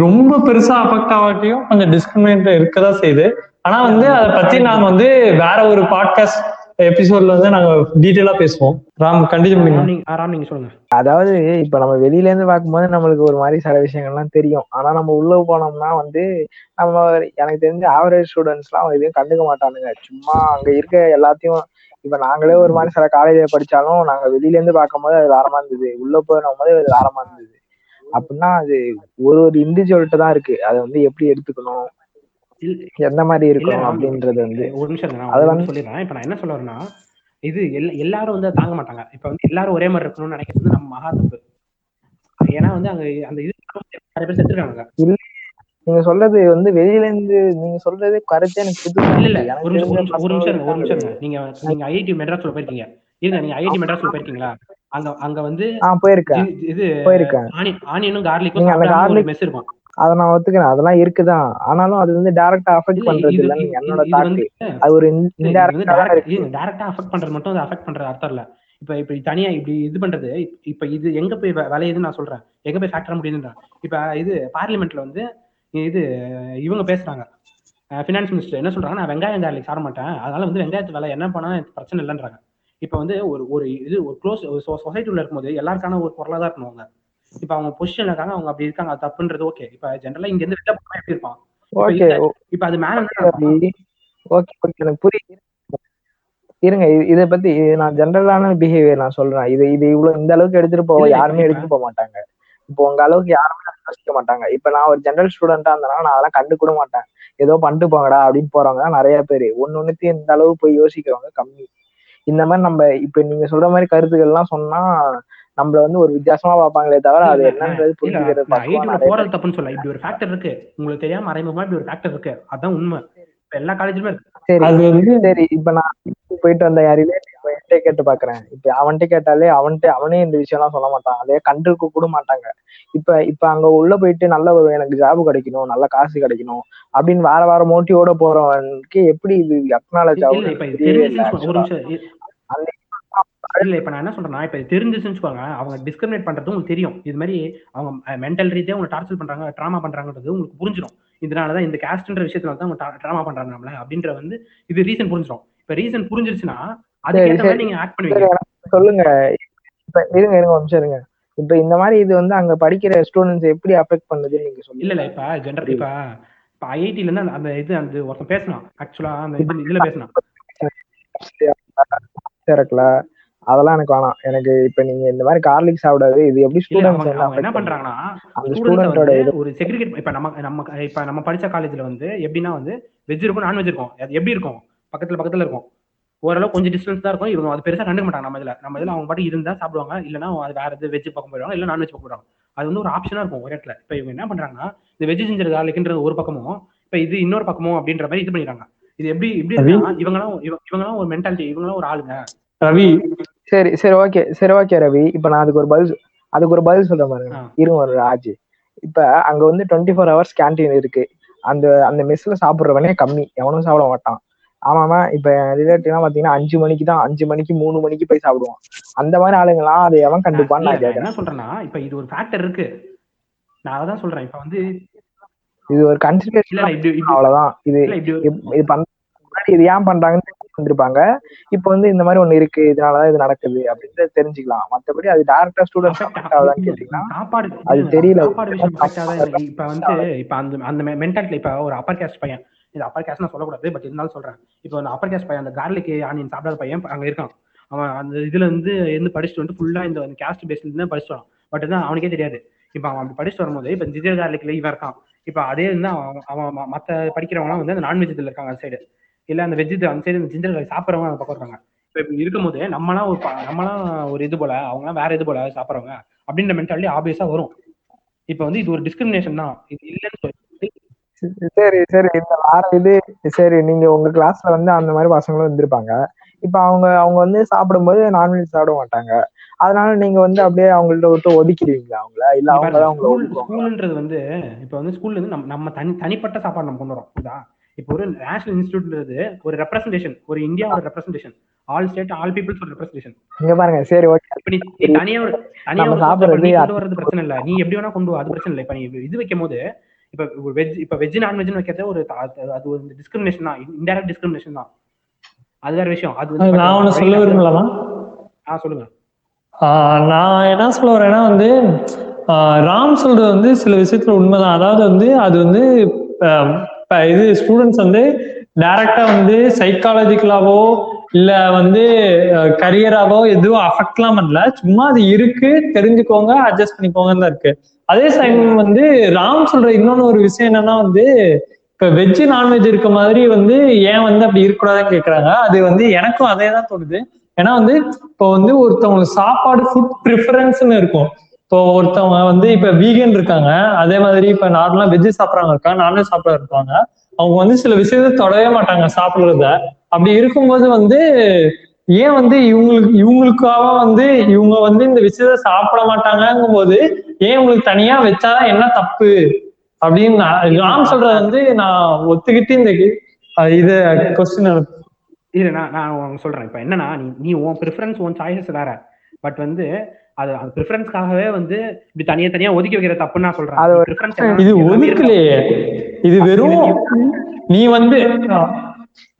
ரொம்ப பெருசா அஃபெக்ட் ஆகாட்டியும் அந்த டிஸ்கிரிமினேட் இருக்கதான் செய்யுது. ஆனா வந்து அதை பத்தி நாங்க வந்து வேற ஒரு பாட்காஸ்ட் எபிசோட்ல வந்து நாங்க டீட்டெயிலா பேசுவோம். ராம் கண்டிப்பா ராம் நீங்க சொல்லுங்க. அதாவது இப்ப நம்ம வெளியில இருந்து பார்க்கும்போது நம்மளுக்கு ஒரு மாதிரி சில விஷயங்கள்லாம் தெரியும். ஆனா நம்ம உள்ள போனோம்னா வந்து நம்ம எனக்கு தெரிஞ்ச ஆவரேஜ் ஸ்டூடெண்ட்ஸ் எல்லாம் எதையும் கண்டுக்க மாட்டானுங்க. சும்மா அங்க இருக்க எல்லாத்தையும் இப்ப நாங்களே ஒரு மாதிரி சில காலேஜ்ல படிச்சாலும் நாங்க வெளியில இருந்து பார்க்கும்போது அது வேறமா இருந்தது. உள்ள போய் போது அது வேறமா இருந்தது. அப்படின்னா அது ஒரு ஒரு இண்டிவிஜுவல்கிட்ட தான் இருக்கு. அதை வந்து எப்படி எடுத்துக்கணும்? எந்த மாதிரி ராம், அப்படின்றது வந்து ஒரு நிமிஷம் நான் சொல்லிடுறேன். இப்ப நான் என்ன சொல்ல வரேன்னா இது எல்லா- எல்லாரும் வந்து தாங்க மாட்டாங்க. இப்ப வந்து எல்லாரும் ஒரே மாதிரி இருக்கணும்னு நினைக்கிறது நம்ம மகா தப்பு. ஏன்னா வந்து அங்க அந்த இது நிறைய பேர் செத்துருக்காங்க நீங்க சொல்றது வந்து வெளியில இருந்து நீங்க சொல்றது கருத்து எனக்கு புதுசா இல்ல இல்ல ஒரு நிமிஷம் ஒரு நிமிஷம் ஒரு நிமிஷம். நீங்க நீங்க ஐஐடி மெட்ராஸ்ல போயிருக்கீங்க. இருங்க நீங்க ஐஐடி மெட்ராஸ்ல போயிருக்கீங்களா? அங்க அங்க வந்து போயிருக்கேன். இது- போயிருக்கேன். ஆனி ஆனியனும் கார்லிக்கும் மெஸ் இருக்கும். அதை நான் ஒத்துக்கிறேன். அதெல்லாம் இருக்குதான் ஆனாலும் அது வந்து டைரக்டா அஃபெக்ட் பண்றது இல்லைன்னு என்னோட தாட்டு அது ஒரு டைரக்டா அஃபெக்ட் பண்றது மட்டும் அது அஃபெக்ட் பண்றது அர்த்தம் இல்ல. இப்ப இப்ப தனியா இப்படி இது பண்றது இப்ப- இது எங்க போய் விளையுதுன்னு நான் சொல்றேன். எங்க போய் ஃபேக்டர் முடியுதுன்றேன் இப்ப இது பார்லிமெண்ட்ல வந்து இது இவங்க பேசுறாங்க. ஃபினான்ஸ் மினிஸ்டர் என்ன சொல்றாங்க நான் வெங்காயம் கார்லிக் சாப்பிட மாட்டேன். அதனால வந்து வெங்காயத்து விலை என்ன பண்ணா பிரச்சனை இல்லைன்றாங்க. இப்ப வந்து ஒரு ஒரு இது ஒரு க்ளோஸ் சொசைட்டி உள்ள இருக்கும்போது எல்லாருக்கான ஒரு பொருளா தான் இருக்கணும் அவங்க இப்ப அவங்க பொசிஷன்ல இருக்காங்க அவங்க அப்படி இருக்காங்க அது தப்புன்றது ஓகே இப்ப ஜென்ரலா இங்க இருந்து வெளில போனா எப்படி இருப்பான்? ஓகே இப்ப அது மேல ஓகே ஓகே எனக்கு புரியுது. இருங்க இது- பத்தி நான் ஜென்ரலான பிஹேவியர் நான் சொல்றேன். இது இது இவ்வளவு இந்த அளவுக்கு எடுத்துட்டு போக யாருமே எடுத்துட்டு போக மாட்டாங்க. இப்போ உங்க அளவுக்கு யாருமே யோசிக்க மாட்டாங்க. இப்ப நான் ஒரு ஜெனரல் ஸ்டூடெண்டா இருந்தேன்னா நான் அதெல்லாம் கண்டு கூட மாட்டேன். ஏதோ பண்ணிட்டு போங்கடா அப்படின்னு போறவங்க தான் நிறைய பேர். ஒன்னு ஒண்ணுத்தையும் இந்த அளவு போய் யோசிக்கிறவங்க கம்மி. இந்த மாதிரி நம்ம இப்ப நீங்க சொல்ற மாதிரி கருத்துக்கள் எல்லாம் சொன்னா நம்மள வந்து ஒரு வித்தியாசமா பார்ப்பாங்களே தவிர அது என்னன்றது புரிஞ்சுக்கிறது போறது தப்புன்னு சொல்ல இப்படி ஒரு ஃபேக்டர் இருக்கு. உங்களுக்கு தெரியாம மறைமுகமா இப்படி ஒரு ஃபேக்டர் இருக்கு. அதான் உண்மை. இப்ப எல்லா காலேஜ்லயுமே இருக்கு. சரி அது வந்து சரி. இப்ப நான் போயிட்டு வந்த யாரையிலே இப்ப என்கிட்ட கேட்டு பாக்குறேன். இப்ப அவன்கிட்ட கேட்டாலே அவன்கிட்ட அவனே இந்த விஷயம் எல்லாம் சொல்ல மாட்டான். அதே கண்டுக்க கூட மாட்டாங்க. இப்ப இப்ப அங்க உள்ள போயிட்டு நல்ல ஒரு எனக்கு ஜாப் கிடைக்கணும் நல்ல காசு கிடைக்கணும் அப்படின்னு வேற வேற மோட்டிவோட போறவனுக்கு எப்படி இது அக்னாலஜ் இல்ல இல்ல இப்ப நான் என்ன சொல்றேன்னா இப்ப இது தெரிஞ்சிச்சுன்னு வச்சுக்கோங்க. அவங்க டிஸ்கிரிமினேட் பண்றது உங்களுக்கு தெரியும். இது மாதிரி அவங்க மென்டல் ரீதியா உங்களை டார்ச்சர் பண்றாங்க ட்ராமா பண்றாங்கன்றது உங்களுக்கு புரிஞ்சிடும் இதனாலதான் இந்த கேஸ்ட்ன்ற விஷயத்துல தான் அவங்க ட்ராமா பண்றாங்க நம்மள அப்படின்ற வந்து இது ரீசன் புரிஞ்சிடும் இப்ப ரீசன் புரிஞ்சிருச்சுன்னா அதுக்கேற்ற மாதிரி நீங்க ஆக்ட் பண்ணுவீங்க. சொல்லுங்க. இப்ப இருங்க இருங்க ஒரு இருங்க. இப்ப இந்த மாதிரி இது வந்து அங்க படிக்கிற ஸ்டூடெண்ட்ஸ் எப்படி அஃபெக்ட் பண்ணுதுன்னு நீங்க சொல்லுங்க. இல்ல இல்ல இப்ப ஜென்ரல் இப்ப இப்ப ஐஐடில இருந்து அந்த- இது அந்த ஒருத்தன் பேசினான். ஆக்சுவலா அந்த இது- இதுல பேசினான். இருக்குல்ல அதெல்லாம் எனக்கு வேணாம். எனக்கு இப்ப நீங்க இந்த மாதிரி கார்லிக் சாப்பிடாது. இது எப்படி ஸ்டூடெண்ட்ஸ் என்ன? பண்றாங்கன்னா அந்த ஸ்டூடெண்டோட ஒரு செக்ரிகேட் இப்ப நம்ம நம்ம இப்ப நம்ம படிச்ச காலேஜ்ல வந்து எப்படின்னா வந்து வெஜ் இருக்கும் நான்வெஜ் இருக்கும். அது எப்படி இருக்கும்? பக்கத்துல பக்கத்துல இருக்கும். ஓரளவு கொஞ்சம் டிஸ்டன்ஸ் தான் இருக்கும். இவங்க அது பெருசா கண்டுக்க மாட்டாங்க நம்ம இதுல. நம்ம இதுல அவங்க பாட்டு இருந்தா சாப்பிடுவாங்க. இல்லைன்னா அது வேற எது வெஜ் பக்கம் போயிடுவாங்க. இல்ல நான்வெஜ் பக்கம் போயிடுவாங்க. அது வந்து ஒரு ஆப்ஷனா இருக்கும் ஒரு இடத்துல. இப்ப இவங்க என்ன பண்றாங்கன்னா இந்த வெஜ் ஜிஞ்சர் கார்லிக்ன்றது ஒரு பக்கமும் இப்ப இது இன்னொரு பக்கமும் அப்படின்ற மாதிரி இது பண்ணிடுறாங்க இது எப்படி இப்படி அது- இருக்குன்னா இவங்கலாம் இவ- இவங்கலாம் ஒரு மென்டாலிட்டி இவங்கலாம் ஒரு ஆளுங்க. ரவி? சரி சரி ஓகே சரி ஓகே ரவி. இப்ப நான் அதுக்கு ஒரு பதில் அதுக்கு ஒரு பதில் சொல்றேன் பாருங்க. இருங்க ஒரு ராஜ். இப்ப அங்க வந்து டுவெண்ட்டி ஃபோர் ஹவர்ஸ் கேண்டீன் இருக்கு. அந்த அந்த மெஸ்ல சாப்பிடுறவனே கம்மி. எவனும் சாப்பிட மாட்டான். ஆமாமா இப்ப ரிலேட்டிவ்லாம் பாத்தீங்கன்னா அஞ்சு மணிக்கு தான் அஞ்சு மணிக்கு மூணு மணிக்கு போய் சாப்பிடுவான். அந்த மாதிரி ஆளுங்களாம் அதை எவன் கண்டுப்பான்னு நான் என்ன சொல்றேன்னா இப்ப இது ஒரு ஃபேக்டர் இருக்கு. நான் அதான் சொல்றேன். இப்ப வந்து இது ஒரு கன்சிடரேஷன் அவ்வளவுதான். இது இது முன்னாடி இது ஏன் பண்றாங்கன்னு வந்திருப்பாங்க. இப்ப வந்து இந்த மாதிரி ஒண்ணு இருக்கு இதனாலதான் இது நடக்குது அப்படின்னு தெரிஞ்சுக்கலாம். மத்தபடி அது டேரக்டா ஸ்டூடெண்ட்ஸ் அஃபெக்ட் ஆகுதான்னு கேட்டீங்கன்னா அது தெரியல. இப்ப வந்து இப்ப அந்த அந்த மென்டாலிட்டி இப்ப ஒரு அப்பர் கேஸ்ட் பையன். இது அப்பர் கேஸ்ட் நான் சொல்லக்கூடாது பட் இருந்தாலும் சொல்றேன். இப்போ அந்த அப்பர் கேஸ்ட் பையன் அந்த கார்லிக் ஆனியன் சாப்பிடாத பையன் அங்க இருக்கான். அவன் அந்த இதுல இருந்து இருந்து படிச்சுட்டு வந்து ஃபுல்லா இந்த கேஸ்ட் பேஸ்ல இருந்து படிச்சுட்டு வரான். பட் தான் அவனுக்கே தெரியாது. இப்ப அவன் அப்படி படிச்சுட்டு வரும்போது இப்ப ஜிஜர் கார்லிக்ல இவன் இருக்கான். இப்ப அதே வந்து அவன் அவன் ம- மத்த படிக்கிறவங்க வந்து அந்த நான்வெஜ் இதுல இருக்காங்க சைடு இல்ல அந்த வெஜ் அந்த சைடு ஜிஞ்சர் garlic சாப்பிட்றவங்க அந்த பக்கம் இருக்காங்க. இப்ப இப்படி இருக்கும்போது நம்மலாம் ஒரு நம்மலாம் ஒரு இது போல அவங்கலாம் வேற இது போல சாப்பிட்றவங்க அப்படின்ற மென்டாலிட்டி ஆப்வியஸா வரும். இப்ப வந்து இது ஒரு டிஸ்கிரிமினேஷன் தான். இது இல்லைன்னு சொல்லி சரி சரி இந்த வார இது சரி நீங்க உங்க கிளாஸ்ல வந்து அந்த மாதிரி பசங்களும் இருந்திருப்பாங்க. இப்ப அவங்க அவங்க வந்து சாப்பிடும்போது நான்வெஜ் சாப்பிட மாட்டாங்க. அதனால நீங்க வந்து அப்படியே அவங்கள்ட்ட விட்டு ஒதுக்கிடுவீங்களா அவங்கள? இல்ல அவங்க ஸ்கூல்ன்றது வந்து இப்போ வந்து ஸ்கூல்ல இருந்து நம்ம நம்ம தனி தனிப்பட்ட சாப்பாடு நம்ம கொண்டு வரோம் இப்போ ஒரு நேஷனல் இன்ஸ்டியூட்ன்றது ஒரு ரெப்ரசன்டேஷன் ஒரு இந்தியாவோட representation all state all peoples ஒரு ரெப்ரசன்டேஷன் இங்க பாருங்க சரி ஓகே இப்ப நீ தனியா ஒரு தனியா ஒரு சாப்பிடுறது கொண்டு வர்றது பிரச்சனை இல்ல. நீ எப்படி வேணா கொண்டு வா அது பிரச்சனை இல்ல. இப்ப நீ இது வைக்கும் போது இப்ப வெஜ் இப்ப வெஜ் நான்வெஜ் வைக்கிறது ஒரு அது- ஒரு டிஸ்கிரிமினேஷன் தான். இன்டைரக்ட் டிஸ்கிரிமினேஷன் தான். அது வேற விஷயம். அது வந்து நான் ஒண்ணு சொல்ல விரும்பலாமா ஆ சொல்லுங்க. நான் என்ன சொல்ல வரேன்னா வந்து ராம் சொல்றது வந்து சில விஷயத்துல உண்மைதான். அதாவது வந்து அது வந்து ஆஹ் இப்ப இது ஸ்டூடெண்ட்ஸ் வந்து டைரக்டா வந்து சைக்காலஜிக்கலாவோ இல்ல வந்து கரியராவோ எதுவும் அஃபெக்ட்லாம் பண்ணல. சும்மா அது இருக்கு தெரிஞ்சுக்கோங்க அட்ஜஸ்ட் பண்ணிக்கோங்கன்னு தான் இருக்கு. அதே சமயம் வந்து ராம் சொல்ற இன்னொன்னு ஒரு விஷயம் என்னன்னா வந்து இப்ப வெஜ் நான்வெஜ் இருக்க மாதிரி வந்து ஏன் வந்து அப்படி இருக்கக்கூடாதுன்னு கேக்குறாங்க. அது வந்து எனக்கும் அதே தான் தோணுது. ஏன்னா வந்து இப்போ வந்து ஒருத்தவங்களுக்கு சாப்பாடு ஃபுட் ப்ரிஃபரன்ஸ்னு இருக்கும். இப்போ ஒருத்தவங்க வந்து இப்ப வீகன் இருக்காங்க அதே மாதிரி இப்ப நார்மலா வெஜ் சாப்பிட்றவங்க இருக்காங்க நான்வெஜ் சாப்பிட இருப்பாங்க. அவங்க வந்து சில விஷயத்த தொடவே மாட்டாங்க சாப்பிடுறத. அப்படி இருக்கும்போது வந்து ஏன் வந்து இவங்களுக்கு இவங்களுக்காக வந்து இவங்க வந்து இந்த விஷயத்த சாப்பிட மாட்டாங்கங்கும் போது ஏன் உங்களுக்கு தனியா வச்சாதான் என்ன தப்பு? அப்படின்னு நான் ராம் சொல்றது வந்து நான் ஒத்துக்கிட்டு இந்த இது கொஸ்டின் இல்ல நான் நான் சொல்றேன். இப்ப என்னன்னா நீ நீ உன் ப்ரிஃபரன்ஸ் உன் சாய்ஸஸ் வேற. பட் வந்து அது அது ப்ரிஃபரன்ஸ்க்காகவே வந்து இப்படி தனியா தனியா ஒதுக்கி வைக்கிற தப்புன்னு நான் சொல்றேன். அது ப்ரிஃபரன்ஸ் இது ஒதுக்கலையே. இது வெறும் நீ வந்து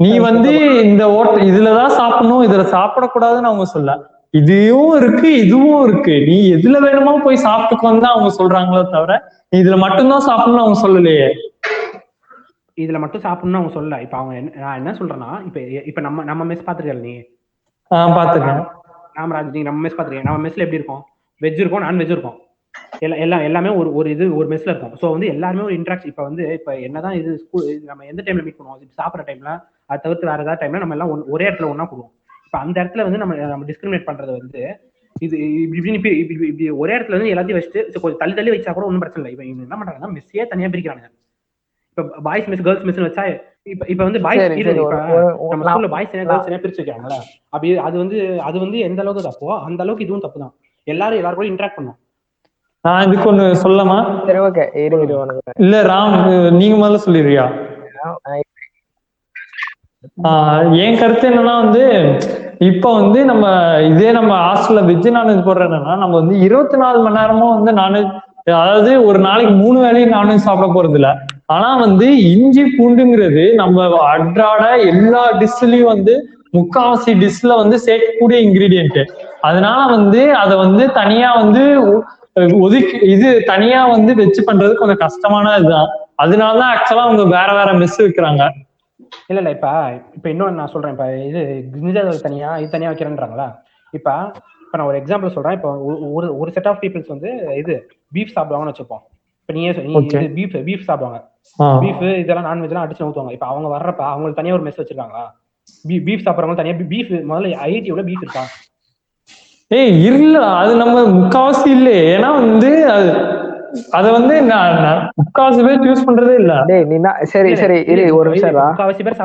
நீ வந்து இந்த ஓட்ட இதுலதான் சாப்பிடணும் இதுல சாப்பிடக்கூடாதுன்னு அவங்க சொல்ல. இதுவும் இருக்கு இதுவும் இருக்கு. நீ எதுல வேணுமோ போய் சாப்பிட்டுக்கோன்னு தான் அவங்க சொல்றாங்களோ தவிர நீ இதுல மட்டும்தான் சாப்பிடணும்னு அவங்க சொல்லலையே. இதுல மட்டும் சாப்பிடணும்னு அவங்க சொல்லல. இப்ப அவங்க என்ன நான் என்ன சொல்றேன்னா இப்ப இப்ப நம்ம நம்ம மெஸ் பாத்துருக்கல நீ? ஆஹ் பாத்துக்கேன் ராமராஜ் நீங்க நம்ம மெஸ் பாத்துருக்கீங்க நம்ம மெஸ்ல எப்படி இருக்கும்? வெஜ் இருக்கும் நான் வெஜ் இருக்கும். எல்லா எல்லாம் எல்லாமே ஒரு ஒரு இது ஒரு மெஸ்ல இருக்கும். ஸோ வந்து எல்லாருமே ஒரு இன்ட்ராக்ட் இப்போ வந்து இப்போ என்னதான் இது ஸ்கூல் நம்ம எந்த டைம்ல மீட் பண்ணுவோம்? இப்போ சாப்பிட்ற டைம்ல அது தவிர்த்து வேற ஏதாவது டைம்ல நம்ம எல்லாம் ஒரே இடத்துல ஒண்ணா கூடுவோம் இப்போ அந்த இடத்துல வந்து நம்ம நம்ம டிஸ்கிரிமினேட் பண்றது வந்து இது இப்படி இப்படி இப்படி ஒரே இடத்துல வந்து எல்லாத்தையும் வச்சுட்டு கொஞ்சம் தள்ளி தள்ளி வச்சா கூட ஒன்றும் பிரச்சனை இல்லை. இப்போ இவங்க என்ன பண்றாங்கன்னா மெஸ்ஸே தனியா பிரிக்கிறாங்க இப்போ பாய்ஸ் மிஸ் கேர்ள்ஸ் மிஸ்னு வச்சா இப்போ இப்போ வந்து பாய்ஸ் நம்ம ஸ்கூல்ல பாய்ஸ் கேர்ள்ஸ் பிரிச்சு வைக்கிறாங்களா அப்படி அது வந்து அது வந்து எந்த அளவுக்கு தப்போ அந்த அளவுக்கு இதுவும் தப்பு தான் எல்லாரும் எல்லாரும் கூட இன்ட்ராக்ட் பண்ணும். நான் இதுக்கு ஒண்ணு சொல்லமா சரி ஓகே இல்ல ராம் நீங்க முதல்ல சொல்லிடுறியா? ஆஹ் என் கருத்து என்னன்னா வந்து இப்ப வந்து நம்ம இதே நம்ம ஹாஸ்டல்ல வெஜ் நான்வெஜ் போடுற என்னன்னா நம்ம வந்து இருபத்தி நாலு மணி நேரமும் வந்து நான்வெஜ் அதாவது ஒரு நாளைக்கு மூணு வேளையும் நான்வெஜ் சாப்பிட போறது இல்ல ஆனா வந்து இஞ்சி பூண்டுங்கிறது நம்ம அன்றாட எல்லா டிஷ்லயும் வந்து முக்காவாசி டிஷ்ல வந்து சேர்க்கக்கூடிய இன்கிரீடியன்ட் அதனால வந்து அதை வந்து தனியா வந்து ஒதுக்கி இது தனியா வந்து வச்சு பண்றது கொஞ்சம் கஷ்டமான இதுதான். அதனாலதான் ஆக்சுவலா அவங்க வேற வேற மெஸ் வைக்கிறாங்க. இல்ல இல்ல இப்ப இப்ப இன்னொன்னு நான் சொல்றேன். இப்ப இது கிஞ்சா தனியா இது தனியா வைக்கிறேன்றாங்களா? இப்ப இப்ப நான் ஒரு எக்ஸாம்பிள் சொல்றேன். இப்ப ஒரு ஒரு செட் ஆஃப் பீப்புள்ஸ் வந்து இது பீஃப் சாப்பிடுவாங்கன்னு வச்சுப்போம். இப்ப நீ. பீஃப் பீஃப் சாப்பிடுவாங்க. பீஃப் இதெல்லாம் நான்வெஜ் எல்லாம் அடிச்சு ஊத்துவாங்க. இப்ப அவங்க வர்றப்ப அவங்களுக்கு தனியா ஒரு மெஸ் வச்சிருக்காங்களா? பீஃப் சாப்பிடுறவங்க தனியா பீஃப் முதல்ல ஐஐடியோட பீஃப் இருக்கா? ஏய் இல்ல அது நம்ம முக்காவாசி இல்லையே ஏன்னா வந்து அது அத வந்து நான் முக்காவாசி பேர் யூஸ் பண்றதே இல்ல. டேய் நீ சரி சரி இரு ஒரு நிமிஷம் முக்காவாசி பேர்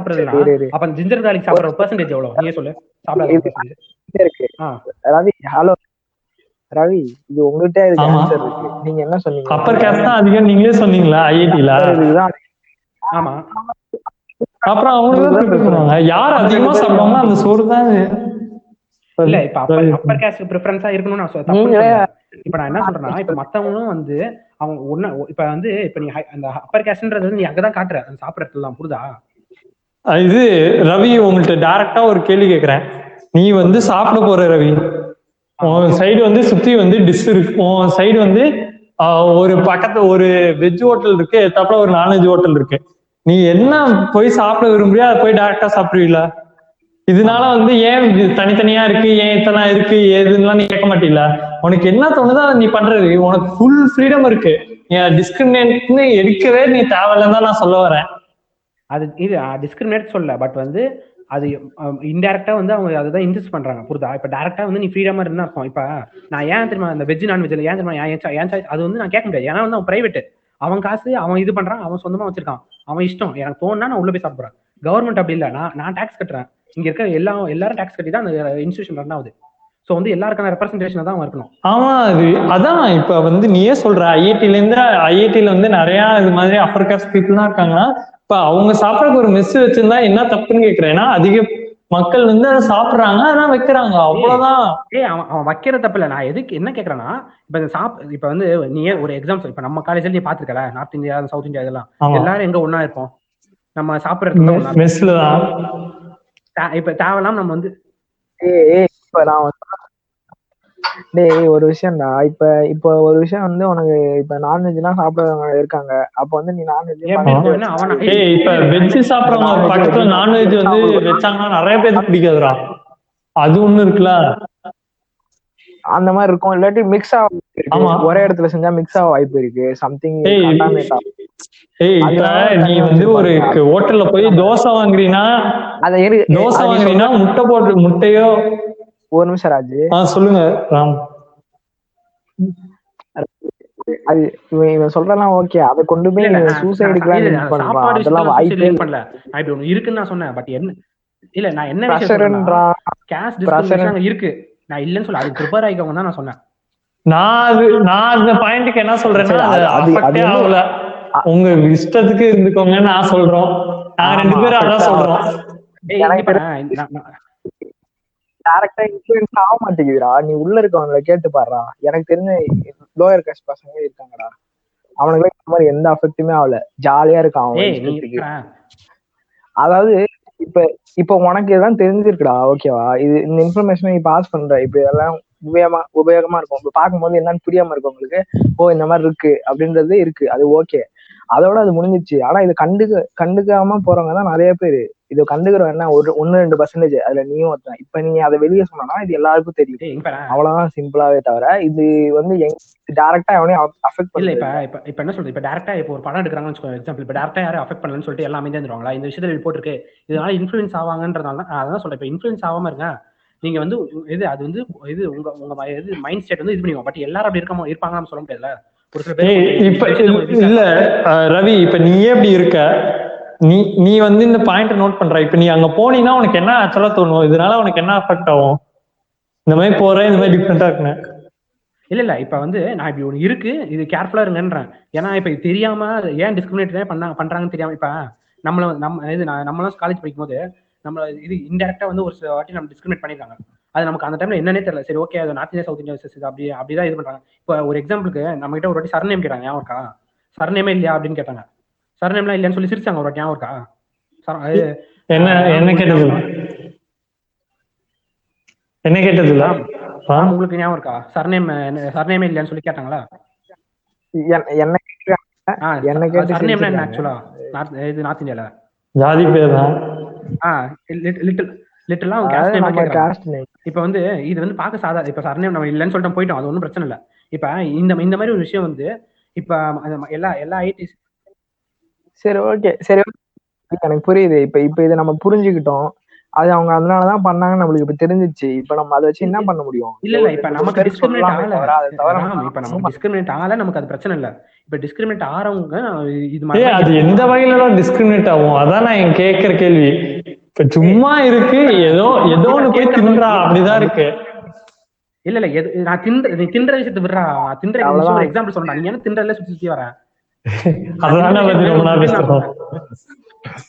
இரு. அப்ப ஜிஞ்சர் கார்லிக் சாப்பிடுற பெர்சன்டேஜ் எவ்வளவு? நீயே சொல்லு. percentage. இருக்கு. ஆ. ரவி ஹலோ ரவி இது உங்ககிட்ட இருக்கு ஆமா. ஆன்சர் இருக்கு. நீங்க என்ன சொன்னீங்க? அப்பர் கேஸ்ட் தான் அதிகம். நீங்களே சொன்னீங்களா ஐஐடில ஆமா. அப்புறம் அவங்க தான் யார் அதிகமா சாப்பிடுவாங்களோ அந்த சோறு தான் இல்ல இப்ப அப்பர் கேஸ்ட் ப்ரிஃபரன்ஸா இருக்கணும்னு நான் சொல்லல. இப்ப நான் என்ன சொல்றேன்னா இப்ப மத்தவங்களும் வந்து அவங்க ஒண்ணு இப்ப வந்து இப்ப நீ அந்த அப்பர் கேஸ்ட்ன்றது வந்து நீ அங்கதான் காட்டுற. அந்த சாப்பிடறது எல்லாம் புரியுதா அஹ் இது ரவி உங்கள்ட்ட டைரக்டா ஒரு கேள்வி கேக்குறேன். நீ வந்து சாப்பிட போற ரவி. உன் சைடு வந்து சுத்தி வந்து டிஷ் இருக்கு. உன் சைடு வந்து ஒரு பக்கத்துல ஒரு வெஜ் ஹோட்டல் இருக்கு எத்தாப்புல ஒரு நான்வெஜ் ஹோட்டல் இருக்கு. நீ என்ன போய் சாப்பிட விரும்புறியோ அதை போய் டைரக்டா சாப்பிடுவீங்களா இதனால வந்து ஏன் தனித்தனியா இருக்கு? ஏன் இத்தனை இருக்கு? ஏதுன்னுலாம் நீ கேட்க மாட்டீங்களா உனக்கு என்ன தோணுதோ நீ பண்றது. உனக்கு ஃபுல் ஃப்ரீடம் இருக்கு. நீ டிஸ்கிரிமினேட்னு எடுக்கவே நீ தேவையில்லைன்னு தான் நான் சொல்ல வரேன். அது இது டிஸ்கிரிமினேட் சொல்ல பட் வந்து அது இன்டெரக்டா வந்து அவங்க அதை தான் இன்ட்ரெஸ்ட் பண்றாங்க புரியுதா இப்ப டேரக்டா வந்து நீ ஃப்ரீடமா இருந்தா இருக்கும் இப்ப நான் ஏன் தெரியுமா அந்த வெஜ் நான்வெஜ்ல ஏன் தெரியுமா ஏன் ஏன் அது வந்து நான் கேட்க முடியாது. ஏன்னா வந்து அவன் பிரைவேட் அவன் காசு அவன் இது பண்றான் அவன் சொந்தமா வச்சிருக்கான். அவன் இஷ்டம். எனக்கு தோணுனா நான் உள்ள போய் சாப்பிடுறேன் கவர்மெண்ட் அப்படி இல்ல. நான் நான் டாக்ஸ் கட்டுறேன். இங்க இருக்க எல்லா எல்லாரும் டாக்ஸ் கட்டி தான் அந்த இன்ஸ்டியூஷன் ரன் ஆகுது. சோ வந்து எல்லாருக்கான ரெப்ரஸன்டேஷன் தான் இருக்கணும். ஆமா அது அதான் இப்ப வந்து நீயே சொல்ற ஐஐடில இருந்து ஐஐடில வந்து நிறைய இது மாதிரி அப்பர் காஸ்ட் பீப்புள்லாம் இருக்காங்கன்னா இப்ப அவங்க சாப்பிடறதுக்கு ஒரு மெஸ் வச்சிருந்தா என்ன தப்புன்னு கேக்குறேன். ஏன்னா அதிக மக்கள் வந்து அதை சாப்பிடுறாங்க அதான் வைக்கிறாங்க. அவ்வளவுதான். ஏய் அவன் அவன் வைக்கிற தப்பு இல்ல. நான் எதுக்கு என்ன கேக்குறேன்னா இப்ப இந்த சாப் இப்ப வந்து நீ ஒரு எக்ஸாம் இப்ப நம்ம காலேஜ்ல நீ பாத்துருக்கல நார்த் இந்தியா சவுத் இந்தியா இதெல்லாம். எல்லாரும் எங்க ஒண்ணா இருப்போம்? நம்ம சாப்பிடுறது. மெஸ்ல தான். இப்ப தேவையில்லாம நம்ம வந்து ஏய், இப்ப நான் வந்து டேய் ஒரு விஷயம்டா. இப்ப இப்ப ஒரு விஷயம் வந்து உனக்கு இப்ப நான்வெஜ் எல்லாம் சாப்பிடுறவங்க இருக்காங்க. அப்ப வந்து நீ நான்வெஜ் ஏய் இப்ப வெஜ் சாப்பிடறவங்க பக்கத்துல நான்வெஜ் வந்து வச்சாங்கன்னா நிறைய பேருக்கு பிடிக்காதுடா. அது ஒண்ணு இருக்குல்ல. அந்த மாதிரி இருக்கும். இல்லாட்டி மிக்ஸ் ஆக வாய்ப்பு இருக்கு. ஆமா. ஒரே இடத்துல செஞ்சா மிக்ஸ் ஆக வாய்ப்பு இருக்கு. சம்திங் ஏய், இப்ப நீ வந்து ஒரு ஹோட்டல்ல போய் தோசை வாங்குறீன்னா அதை இரு. தோசை வாங்குறீங்கன்னா முட்டை போட்டு முட்டையோ ஒரு நிமிஷம் ராஜு. சொல்லுங்க அது இவன் இவன் சொல்றதெல்லாம் ஓகே அதை கொண்டு போய் நான் சூசைடுக்குலாம் நான் பண்றான் அதெல்லாம் வாய்ப்பே பண்ணல. நான் இப்படி ஒண்ணு இருக்குன்னு நான் சொன்னேன் பட் என்ன இல்ல நான் என்ன Pressure- discrimination அங்க இருக்கு. நான் இல்லைன்னு சொல்ல அது ப்ரிப்பேர் ஆகிக்கவங்க தான் நான் சொன்னேன். நான் அது நான் அந்த பாயிண்ட்க்கு என்ன சொல்றேன்னா அது அது- ஆகல. உங்க இஷ்டத்துக்கு இருந்துக்கோங்கன்னு நான் சொல்றோம். நாங்க ரெண்டு பேரும் அதான் சொல்றோம் ஏய், எனக்கு இப்ப நான் நான்- நான்- டேரக்டா இன்ஃபுளுன்ஸ் ஆக மாட்டேங்குதுடா. நீ உள்ள இருக்கவங்கள கேட்டு பாருடா. எனக்கு தெரிஞ்ச லோயர் காஸ்ட் பசங்க இருக்காங்கடா. அவனுக்கு இந்த மாதிரி எந்த அஃபெக்ட்டுமே ஆகல. ஜாலியா இருக்கான் அவன் அதாவது இப்ப இப்ப உனக்கு இதெல்லாம் தெரிஞ்சிருக்குடா ஓகேவா இது இந்த இன்ஃபர்மேஷனை நீ பாஸ் பண்ற. இப்ப இதெல்லாம் உபயோகமா உபயோகமா இருக்கும். இப்ப பார்க்கும்போது என்னன்னு புரியாம இருக்கு உங்களுக்கு ஓ இந்த மாதிரி இருக்கு. அப்படின்றது இருக்கு. அது ஓகே அதோட அது முடிஞ்சிச்சு ஆனா இது கண்டுக்க கண்டுக்காம போறவங்க தான் நிறைய பேர். இது கண்டுக்கிறவங்க என்ன ஒரு ஒன்னு ரெண்டு பர்சன்டேஜ் அதுல நீயும் ஒருத்தன். இப்ப நீ அதை வெளியே சொன்னா இது எல்லாருக்கும் தெரியும். அவ்வளவுதான் சிம்பிளாவே தவிர இது வந்து டேரக்டா எவனையும் அஃபெக்ட் இல்ல பண்ணல இப்ப இப்ப இப்ப என்ன சொல்றது? இப்ப டேரக்டா இப்போ ஒரு படம் எடுக்கிறாங்கன்னு வச்சுக்கோ எக்ஸாம்பிள் இப்ப டேரக்டா யாரும் அஃபெக்ட் பண்ணலன்னு சொல்லிட்டு எல்லாமே தெரிஞ்சிருவாங்களா இந்த விஷயத்துல ரிப்போர்ட் இருக்கு இதனால இன்ஃபுளுன்ஸ் ஆவாங்கன்றதால அதான் சொல்றேன். இப்ப இன்ஃபுளுன்ஸ் ஆகாம இருங்க. நீங்க வந்து இது அது வந்து இது உங்க உங்க ம- இது மைண்ட் செட் வந்து இது பண்ணிக்கும் பட் எல்லாரும் அப்படி இருக்க இருப்பாங்க நம்ம சொல்ல முடியாதுல்ல? ஒரு சில ஏய் பேர் இப்ப இல்ல- ரவி இப்ப நீயே இப்படி இருக்க? நீ நீ வந்து இந்த பாயிண்ட் நோட் பண்ற. இப்ப நீ அங்க போனீங்கன்னா உனக்கு என்ன ஆக்சுவலா தோணும்? இதனால உனக்கு என்ன அஃபெக்ட் ஆகும்? இந்த மாதிரி போறேன் இந்த மாதிரி டிஃப்ரெண்டா இருக்கு இல்ல இல்ல. இப்ப வந்து நான் இப்படி ஒண்ணு இருக்கு. இது கேர்ஃபுல்லா இருங்கன்றேன். ஏன்னா இப்ப தெரியாம ஏன் டிஸ்கிரிமினேட் பண்ண பண்றாங்கன்னு தெரியாம இப்ப நம்மள நம்ம இது நான் நம்மளாம் காலேஜ் படிக்கும்போது நம்ம நம்மள இது இன்டெரக்டா வந்து ஒரு சில வாட்டி நம்ம டிஸ்கிரிமினேட் பண்ணிருக்காங்க அது நமக்கு அந்த டைம்ல என்னன்னே தெரியல. சரி ஓகே அது நார்த் இந்தியா சவுத் இந்தியா இது அப்படி அப்படிதான் இது பண்றாங்க. இப்போ ஒரு எக்ஸாம்பிளுக்கு நம்ம கிட்ட ஒரு வாட்டி சர்நேம் கேட்டாங்க. ஏன் இருக்கா? சர்நேமே இல்லையா? அப்படின்னு கேட்டாங்க. சர்நேம்லாம் இல்லையான்னு சொல்லி சிரிச்சாங்க ஒரு ஞாபகம் இருக்கா சர- அது என்ன என்ன கேட்டது என்ன கேட்டது உங்களுக்கு ஞாபகம் இருக்கா? சர்நேம் சர்நேமே இல்லையான்னு சொல்லி கேட்டாங்களா? என்ன- என்ன கேட்டு என்ன. ஆக்சுவலா இது நார்த் இந்தியால. ஜாதி பேர்? தான் ஆ லிட்டில் அவங்க இப்ப வந்து இது வந்து பார்க்க சாதா இப்ப சரணம் நம்ம இல்லைன்னு சொல்லிட்டு போயிட்டோம் அது ஒன்றும் பிரச்சனை இல்லை. இப்ப இந்த இந்த மாதிரி ஒரு விஷயம் வந்து இப்ப எல்லா எல்லா ஐடி சரி ஓகே சரி. எனக்கு புரியுது. இப்ப இப்ப இதை நம்ம புரிஞ்சுக்கிட்டோம். அது அவங்க அதனாலதான் பண்ணாங்கன்னு நம்மளுக்கு இப்ப தெரிஞ்சிச்சு. இப்ப நம்ம அதை வச்சு என்ன பண்ண முடியும்? இல்ல இல்ல. இப்ப நமக்கு டிஸ்கிரிமினேட் ஆகல. இப்ப நமக்கு டிஸ்கிரிமினேட் ஆகல. நமக்கு அது பிரச்சனை இல்ல. இப்ப டிஸ்கிரிமினேட் ஆறவங்க இது மாதிரி அது எந்த வகையில டிஸ்கிரிமினேட் ஆகும்? அதான் நான் கேக்குற கேள்வி. இப்ப சும்மா இருக்கு ஏதோ ஏதோ ஒண்ணு போய் தின்றா அப்படிதான் இருக்கு. இல்ல இல்ல. எது நான் தின்ற நீ தின்ற விஷயத்தை விடுறா. தின்ற எக்ஸாம்பிள் சொல்றேன் நீ என்ன தின்றதுல சுத்தி சுத்தி வர?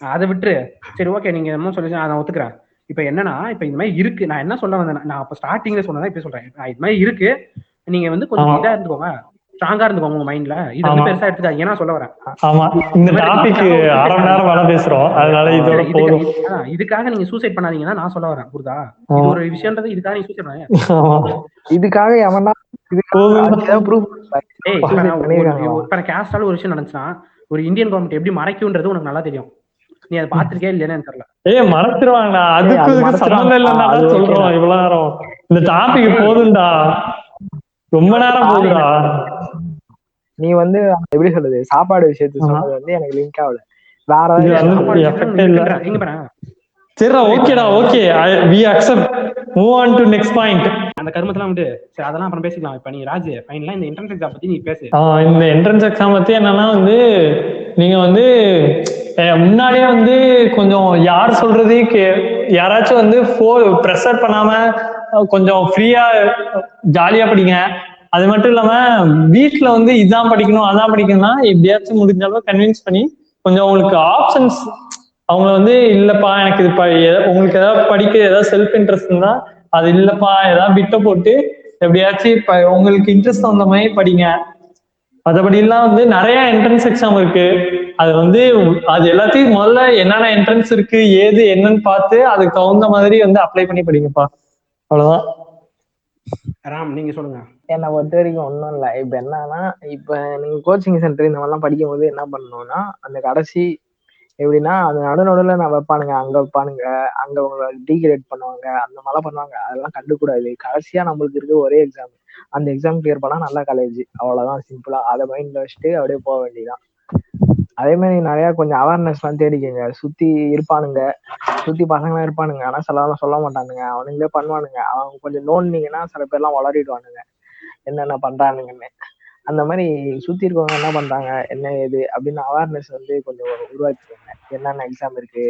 அதை விட்டுரு. சரி ஓகே நீங்க என்னமோ சொல்லி நான் ஒத்துக்கிறேன். இப்ப என்னன்னா இப்ப இந்த மாதிரி இருக்கு. நான் என்ன சொல்ல வந்தேன் நான் அப்ப ஸ்டார்டிங்ல சொன்னதான் இப்ப சொல்றேன். நான் இது மாதிரி இருக்கு. நீங்க வந்து கொஞ்சம். இதா இருந்துக்கோங்க. ஸ்ட்ராங்கா இருந்துக்கோங்க உங்க மைண்ட்ல இது வந்து. பெருசா எடுத்துக்காதீங்க. ஏன்னா சொல்ல வரேன். ஆமா. இந்த டாபிக் அரை மணி நேரம் வேலை பேசுறோம். அதனால இதோட போதும். இதுக்காக நீங்க சூசைட் பண்ணாதீங்கன்னா நான் சொல்ல வரேன். புரியுதா? இது. ஒரு விஷயம்ன்றது இதுக்காக நீங்க சூசைட் பண்ணாங்க ஆமா. இதுக்காக எவனா நான் ஒரு- நான் விஷயம் நடந்துச்சுன்னா ஒரு இந்தியன் கவர்மெண்ட் எப்படி மறைக்கும்ன்றது உனக்கு நல்லா தெரியும். நீ அதை பாத்திருக்கே இல்லையான்னு தெரியல. ஏய் மறைச்சிருவாங்கடா. அதுக்கு இல்லைன்னா சொல்றோம். இவ்வளவு நேரம். இந்த டாபிக் போதும்டா. ரொம்ப நேரம் போகுதுடா. நீ வந்து எப்படி சொல்றது சாப்பாடு விஷயத்துக்கு ஆமா. சொன்னது வந்து எனக்கு லிங்க் ஆகல. வேற ஏதாவது சரிடா ஓகேடா okay we accept move on to next point அந்த கருமத்தெல்லாம் வந்து சரி அதெல்லாம் அப்புறம் பேசிக்கலாம். இப்ப நீ ராஜ் ஃபைனலா இந்த என்ட்ரன்ஸ் எக்ஸாம் பத்தி நீ பேசு. இந்த என்ட்ரன்ஸ் எக்ஸாம் பத்தி என்னன்னா வந்து நீங்க வந்து முன்னாடியே வந்து கொஞ்சம் யார் சொல்றது யாராச்சும் வந்து ஃபோ ப்ரெஷர் பண்ணாம கொஞ்சம் ஃப்ரீயா ஜாலியா படிங்க. அது மட்டும் இல்லாம வீட்டுல வந்து இதான் படிக்கணும் அதான் படிக்கணும்னா எப்படியாச்சும் முடிஞ்ச அளவு கன்வின்ஸ் பண்ணி கொஞ்சம் உங்களுக்கு ஆப்ஷன்ஸ் அவங்க வந்து இல்லப்பா எனக்கு இது ப- உங்களுக்கு ஏதாவது படிக்க ஏதாவது செல்ஃப் இன்ட்ரெஸ்ட் இருந்தா அது இல்லப்பா ஏதாவது விட்ட போட்டு எப்படியாச்சும் உங்களுக்கு இன்ட்ரெஸ்ட் வந்த மாதிரி படிங்க. மற்றபடி எல்லாம் வந்து நிறைய என்ட்ரன்ஸ் எக்ஸாம் இருக்கு. அது வந்து அது எல்லாத்தையும் முதல்ல என்னென்ன என்ட்ரன்ஸ் இருக்கு ஏது என்னன்னு பார்த்து அதுக்கு தகுந்த மாதிரி வந்து அப்ளை பண்ணி படிங்கப்பா. அவ்வளவுதான். ராம் நீங்க சொல்லுங்க. என்னை பொறுத்த வரைக்கும் ஒன்றும் இல்லை. இப்போ என்னன்னா இப்போ நீங்கள் கோச்சிங் சென்டர் இந்த மாதிரிலாம் படிக்கும் போது என்ன பண்ணணும்னா அந்த கடைசி எப்படின்னா அந்த நடு நடுவில் நான் வைப்பானுங்க அங்கே வைப்பானுங்க அங்கே உங்களை டீக்ரேட் பண்ணுவாங்க அந்த மாதிரிலாம் பண்ணுவாங்க. அதெல்லாம் கண்டுக்கூடாது. கடைசியாக நம்மளுக்கு இருக்க ஒரே எக்ஸாம் அந்த எக்ஸாம் கிளியர் பண்ணால் நல்ல காலேஜ் அவ்வளோதான் சிம்பிளாக அதை மைண்டில் வச்சுட்டு அப்படியே போக வேண்டியதுதான். அதே மாதிரி நிறையா கொஞ்சம் அவேர்னஸ்லாம் தேடிக்கங்க. சுற்றி இருப்பானுங்க. சுற்றி பசங்களாம் இருப்பானுங்க. ஆனால் சிலதெல்லாம் சொல்ல மாட்டானுங்க. அவனுங்களே பண்ணுவானுங்க. அவங்க கொஞ்சம் நோண்டினீங்கன்னா சில பேர்லாம் வளரிடுவானுங்க. என்னென்ன பண்றானுங்கன்னு. அந்த மாதிரி சுத்தி இருக்கவங்க என்ன பண்றாங்க என்ன ஏது அப்படின்னு அவேர்னஸ் வந்து கொஞ்சம் உருவாக்கிக்கோங்க. என்னென்ன எக்ஸாம் இருக்கு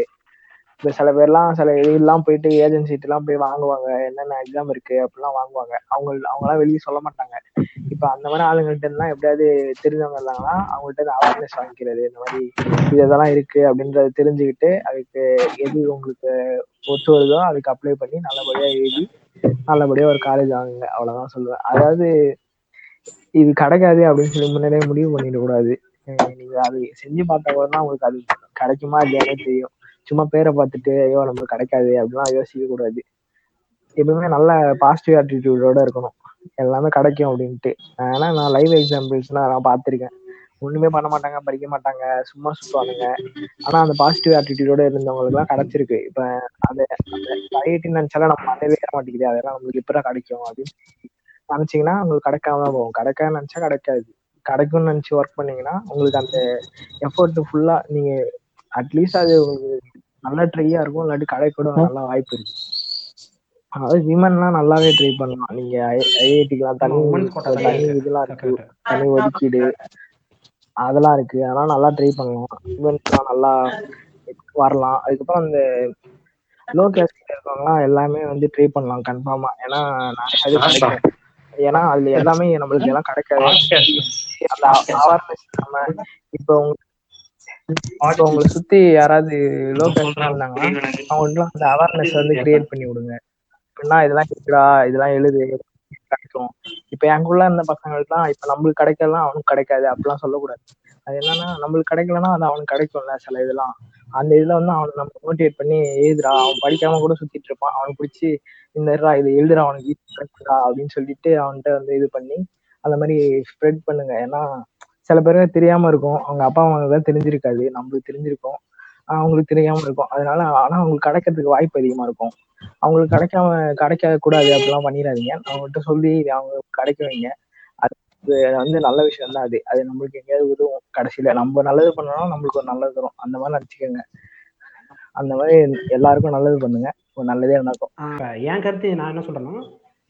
இப்போ சில பேர்லாம் சில இதெல்லாம் போயிட்டு ஏஜென்சிட்டெல்லாம் போய் வாங்குவாங்க. என்னென்ன எக்ஸாம் இருக்கு அப்படிலாம் வாங்குவாங்க. அவங்க அவங்களாம் வெளியே சொல்ல மாட்டாங்க. இப்போ அந்த மாதிரி ஆளுங்கள்ட்ட எல்லாம் எப்படியாவது தெரிஞ்சவங்க இருந்தாங்கன்னா அவங்கள்ட்ட அவேர்னஸ் வாங்கிக்கிறது. இந்த மாதிரி இது இதெல்லாம் இருக்கு அப்படின்றத தெரிஞ்சுக்கிட்டு அதுக்கு எது உங்களுக்கு ஒத்து வருதோ அதுக்கு அப்ளை பண்ணி நல்லபடியா எழுதி நல்லபடியா ஒரு காலேஜ் வாங்குங்க அவ்வளவுதான் சொல்லுவேன் அதாவது இது கிடைக்காது அப்படின்னு சொல்லி முன்னாடியே முடிவு பண்ணிடக்கூடாது. நீங்க அது செஞ்சு பார்த்தா கூட தான் உங்களுக்கு அது கிடைக்குமா இல்லையானே தெரியும். சும்மா பேரை பார்த்துட்டு ஐயோ நமக்கு கிடைக்காது அப்படிலாம் யோசிக்க கூடாது. எப்பவுமே நல்ல பாசிட்டிவ் ஆட்டிடியூடோட இருக்கணும். எல்லாமே கிடைக்கும் அப்படின்ட்டு. ஆனா நான் லைவ் எக்ஸாம்பிள்ஸ்லாம் நான் பார்த்துருக்கேன். ஒண்ணுமே பண்ண மாட்டாங்க படிக்க மாட்டாங்க சும்மா சுத்துவானுங்க. ஆனா அந்த பாசிட்டிவ் ஆட்டிடியூடோட இருந்தவங்களுக்கு எல்லாம் கிடைச்சிருக்கு. இப்ப அந்த அந்த ஐஐடி நினைச்சாலும் நம்ம மண்டையிலே ஏற மாட்டேங்குது. அதெல்லாம் நம்மளுக்கு எப்பதான் கிடைக்கும் அப்படின்னு நினைச்சீங்கன்னா உங்களுக்கு கிடைக்காம தான் போகும். கிடைக்காது நினைச்சா கிடைக்காது. கிடைக்கும்னு நினைச்சு ஒர்க் பண்ணீங்கன்னா உங்களுக்கு அந்த எஃபர்ட் ஃபுல்லா நீங்க அட்லீஸ்ட் அது உங்களுக்கு நல்ல ட்ரையா இருக்கும். இல்லாட்டி கடை கூட நல்ல வாய்ப்பு இருக்கு. அதாவது விமன்லாம் நல்லாவே ட்ரை பண்ணலாம். நீங்க ஐஐடிக்கெல்லாம் தனி தனி இதெல்லாம் இருக்கு. தனி ஒதுக்கீடு. அதெல்லாம் இருக்கு. அதெல்லாம் நல்லா ட்ரை பண்ணலாம். இவெண்ட்ஸ்லாம் நல்லா வரலாம். அதுக்கப்புறம் அந்த லோ கேஸ்ட்ல இருக்கவங்கலாம் எல்லாமே வந்து ட்ரை பண்ணலாம் கன்ஃபார்மா ஏன்னா நிறைய ஏன்னா அதுல எல்லாமே நம்மளுக்கு எல்லாம் கிடைக்காது. அந்த அவேர்னஸ் நம்ம இப்போ உங்க இப்போ உங்களை சுத்தி யாராவது லோ கேஸ்ட் இருந்தாங்கன்னா அவங்களுக்குலாம் அந்த அவேர்னஸ் வந்து கிரியேட் பண்ணி விடுங்க அப்படின்னா இதெல்லாம் இருக்குடா இதெல்லாம் எழுது. கிடைக்கும். இப்ப எங்குள்ள இருந்த பசங்களுக்குலாம் இப்ப நம்மளுக்கு கிடைக்கலாம் அவனுக்கு கிடைக்காது. அப்படிலாம் சொல்லக்கூடாது. அது என்னன்னா நம்மளுக்கு கிடைக்கலன்னா அது அவனுக்கு கிடைக்கும்ல சில இதெல்லாம். அந்த இதுல வந்து அவனுக்கு நம்ம மோட்டிவேட் பண்ணி எழுதுடா. அவன் படிக்காம கூட சுத்திட்டு இருப்பான். அவனுக்கு பிடிச்சி இந்த இதுடா இது எழுதுடா அவனுக்கு ஈஸி கிடைக்குடா அப்படின்னு சொல்லிட்டு அவன்கிட்ட வந்து இது பண்ணி அந்த மாதிரி ஸ்ப்ரெட் பண்ணுங்க. ஏன்னா சில பேருக்கு தெரியாம இருக்கும். அவங்க அப்பா அம்மாவுக்கு தெரிஞ்சிருக்காது. நம்மளுக்கு தெரிஞ்சிருக்கும். அவங்களுக்கு தெரியாம இருக்கும். அதனால ஆனா அவங்களுக்கு கிடைக்கிறதுக்கு வாய்ப்பு அதிகமா இருக்கும். அவங்களுக்கு கிடைக்காம கிடைக்க கூடாது அப்படிலாம் பண்ணிடாதீங்க. அவங்ககிட்ட சொல்லி அவங்க கிடைக்க வைங்க. அது வந்து நல்ல விஷயம் தான் அது. அது நம்மளுக்கு எங்கேயாவது உதவும். கடைசியில நம்ம நல்லது பண்ணோம்னா நம்மளுக்கு ஒரு நல்லது தரும் அந்த மாதிரி நினைச்சுக்கோங்க. அந்த மாதிரி எல்லாருக்கும் நல்லது பண்ணுங்க. ஒரு நல்லதே நடக்கும். என் கருத்து நான் என்ன சொல்றேன்னா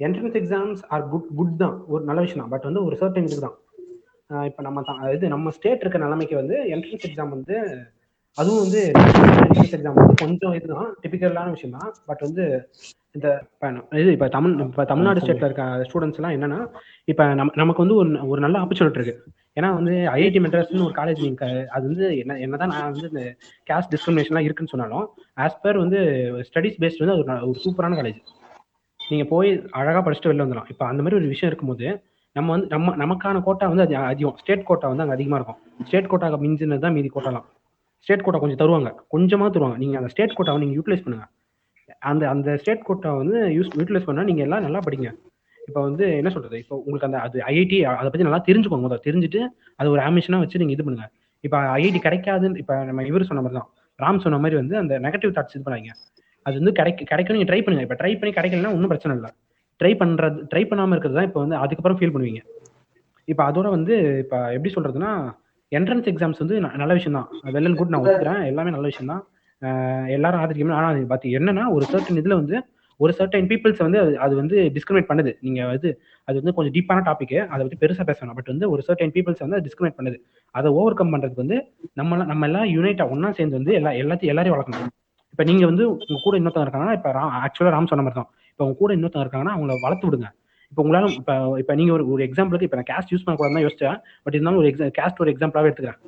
entrance exams are good good தான். ஒரு நல்ல விஷயம் தான். பட் வந்து ஒரு சர்டன் இதுக்கு தான். இப்போ நம்ம தான் அதாவது நம்ம ஸ்டேட் இருக்க நிலைமைக்கு வந்து என்ட்ரன்ஸ் எக்ஸாம் வந்து அதுவும் வந்து என்ட்ரன்ஸ் எக்ஸாம் வந்து கொஞ்சம் இதுதான் டிபிக்கலான விஷயம் தான் பட் வந்து இந்த இது இப்போ தமிழ் இப்போ தமிழ்நாடு ஸ்டேட்டில் இருக்க ஸ்டூடெண்ட்ஸ் எல்லாம் என்னன்னா இப்போ நம்ம நமக்கு வந்து ஒரு ஒரு நல்ல ஆப்பர்ச்சுனிட்டி இருக்கு. ஏன்னா வந்து ஐஐடி மெட்ராஸ்னு ஒரு காலேஜ் நீங்க அது வந்து என்ன என்னதான் நான் வந்து இந்த கேஸ்ட் டிஸ்கிரிமினேஷன்லாம் இருக்குன்னு சொன்னாலும் ஆஸ் பர் வந்து ஸ்டடிஸ் பேஸ்ட் வந்து ஒரு ந- ஒரு சூப்பரான காலேஜ் நீங்கள் போய் அழகாக படிச்சுட்டு வெளில வந்துடலாம். இப்போ அந்த மாதிரி ஒரு விஷயம் இருக்கும்போது நம்ம வந்து நம்ம நமக்கான கோட்டா வந்து அது அதிகம். ஸ்டேட் கோட்டா வந்து அங்கே அதிகமாக இருக்கும். ஸ்டேட் கோட்டாக்கு மிஞ்சினது தான் மீதி கோட்டாலாம். ஸ்டேட் கோட்டா கொஞ்சம் தருவாங்க. கொஞ்சமாக தருவாங்க. நீங்கள் அந்த ஸ்டேட் கோட்டாவை நீங்கள் யூட்டிலைஸ் பண்ணுங்க. அந்த அந்த ஸ்டேட் கோட்டாவை வந்து யூஸ் யூட்டிலைஸ் பண்ணால் நீங்கள் எல்லாம் நல்லா படிங்க. இப்போ வந்து என்ன சொல்கிறது இப்போ உங்களுக்கு அந்த அது ஐஐடி அதை பற்றி நல்லா தெரிஞ்சுக்கோங்க முதல்ல. தெரிஞ்சுட்டு அது ஒரு ஆம்பிஷனாக வச்சு நீங்கள் இது பண்ணுங்கள் இப்போ ஐஐடி கிடைக்காதுன்னு இப்போ நம்ம இவர் சொன்ன மாதிரி தான். ராம் சொன்ன மாதிரி வந்து அந்த நெகட்டிவ் தாட்ஸ் இது பண்ணாங்க அது வந்து கிடைக்க கிடைக்கும் நீங்கள் ட்ரை பண்ணுங்க. இப்போ ட்ரை பண்ணி கிடைக்கலன்னா ஒன்றும் பிரச்சனை இல்லை. ட்ரை பண்ணுறது ட்ரை பண்ணாமல் இருக்கிறது தான் இப்போ வந்து அதுக்கப்புறம் ஃபீல் பண்ணுவீங்க. இப்போ அதோட வந்து இப்போ எப்படி சொல்றதுன்னா என்ட்ரன்ஸ் எக்ஸாம்ஸ் வந்து நல்ல விஷயம் தான் வெல் அண்ட் குட் நான் ஒத்துக்கிறேன். எல்லாமே நல்ல விஷயம் தான் எல்லாரும் ஆதரிக்கணும் ஆனா அது பார்த்து என்னன்னா ஒரு சர்டன் இதுல வந்து ஒரு சர்டன் பீப்புள்ஸ் வந்து அது அது வந்து டிஸ்கிரிமினேட் பண்ணுது. நீங்க வந்து அது வந்து கொஞ்சம் டீப்பான டாபிக் அதை பத்தி பெருசா பேசணும் பட் வந்து ஒரு சர்டன் பீப்புள்ஸ் வந்து டிஸ்கிரிமினேட் பண்ணுது. அதை ஓவர் கம் பண்றதுக்கு வந்து நம்ம நம்ம எல்லாம் யூனைட்டா ஒண்ணா சேர்ந்து வந்து எல்லா எல்லாத்தையும் எல்லாரையும் வளர்க்கணும். இப்ப நீங்க வந்து உங்க கூட இன்னொருத்தவங்க இருக்காங்கன்னா இப்ப ராம் ஆக்சுவலா ராம் சொன்ன மாதிரி தான் இப்ப உங்க கூட இன்னொருத்தவங்க இருக்காங்கன்னா அவங்கள வளர்த்து விடுங்க. இப்போ உங்களால இப்ப இப்ப நீங்க ஒரு ஒரு எக்ஸாம்பிளுக்கு இப்ப நான் கேஸ்ட் யூஸ் பண்ணக்கூடாதுன்னு யோசிச்சேன். பட் இருந்தாலும் ஒரு எக்ஸாம் கேஸ்ட் ஒரு எக்ஸாம்பிளாவே எடுத்துக்கிறேன்.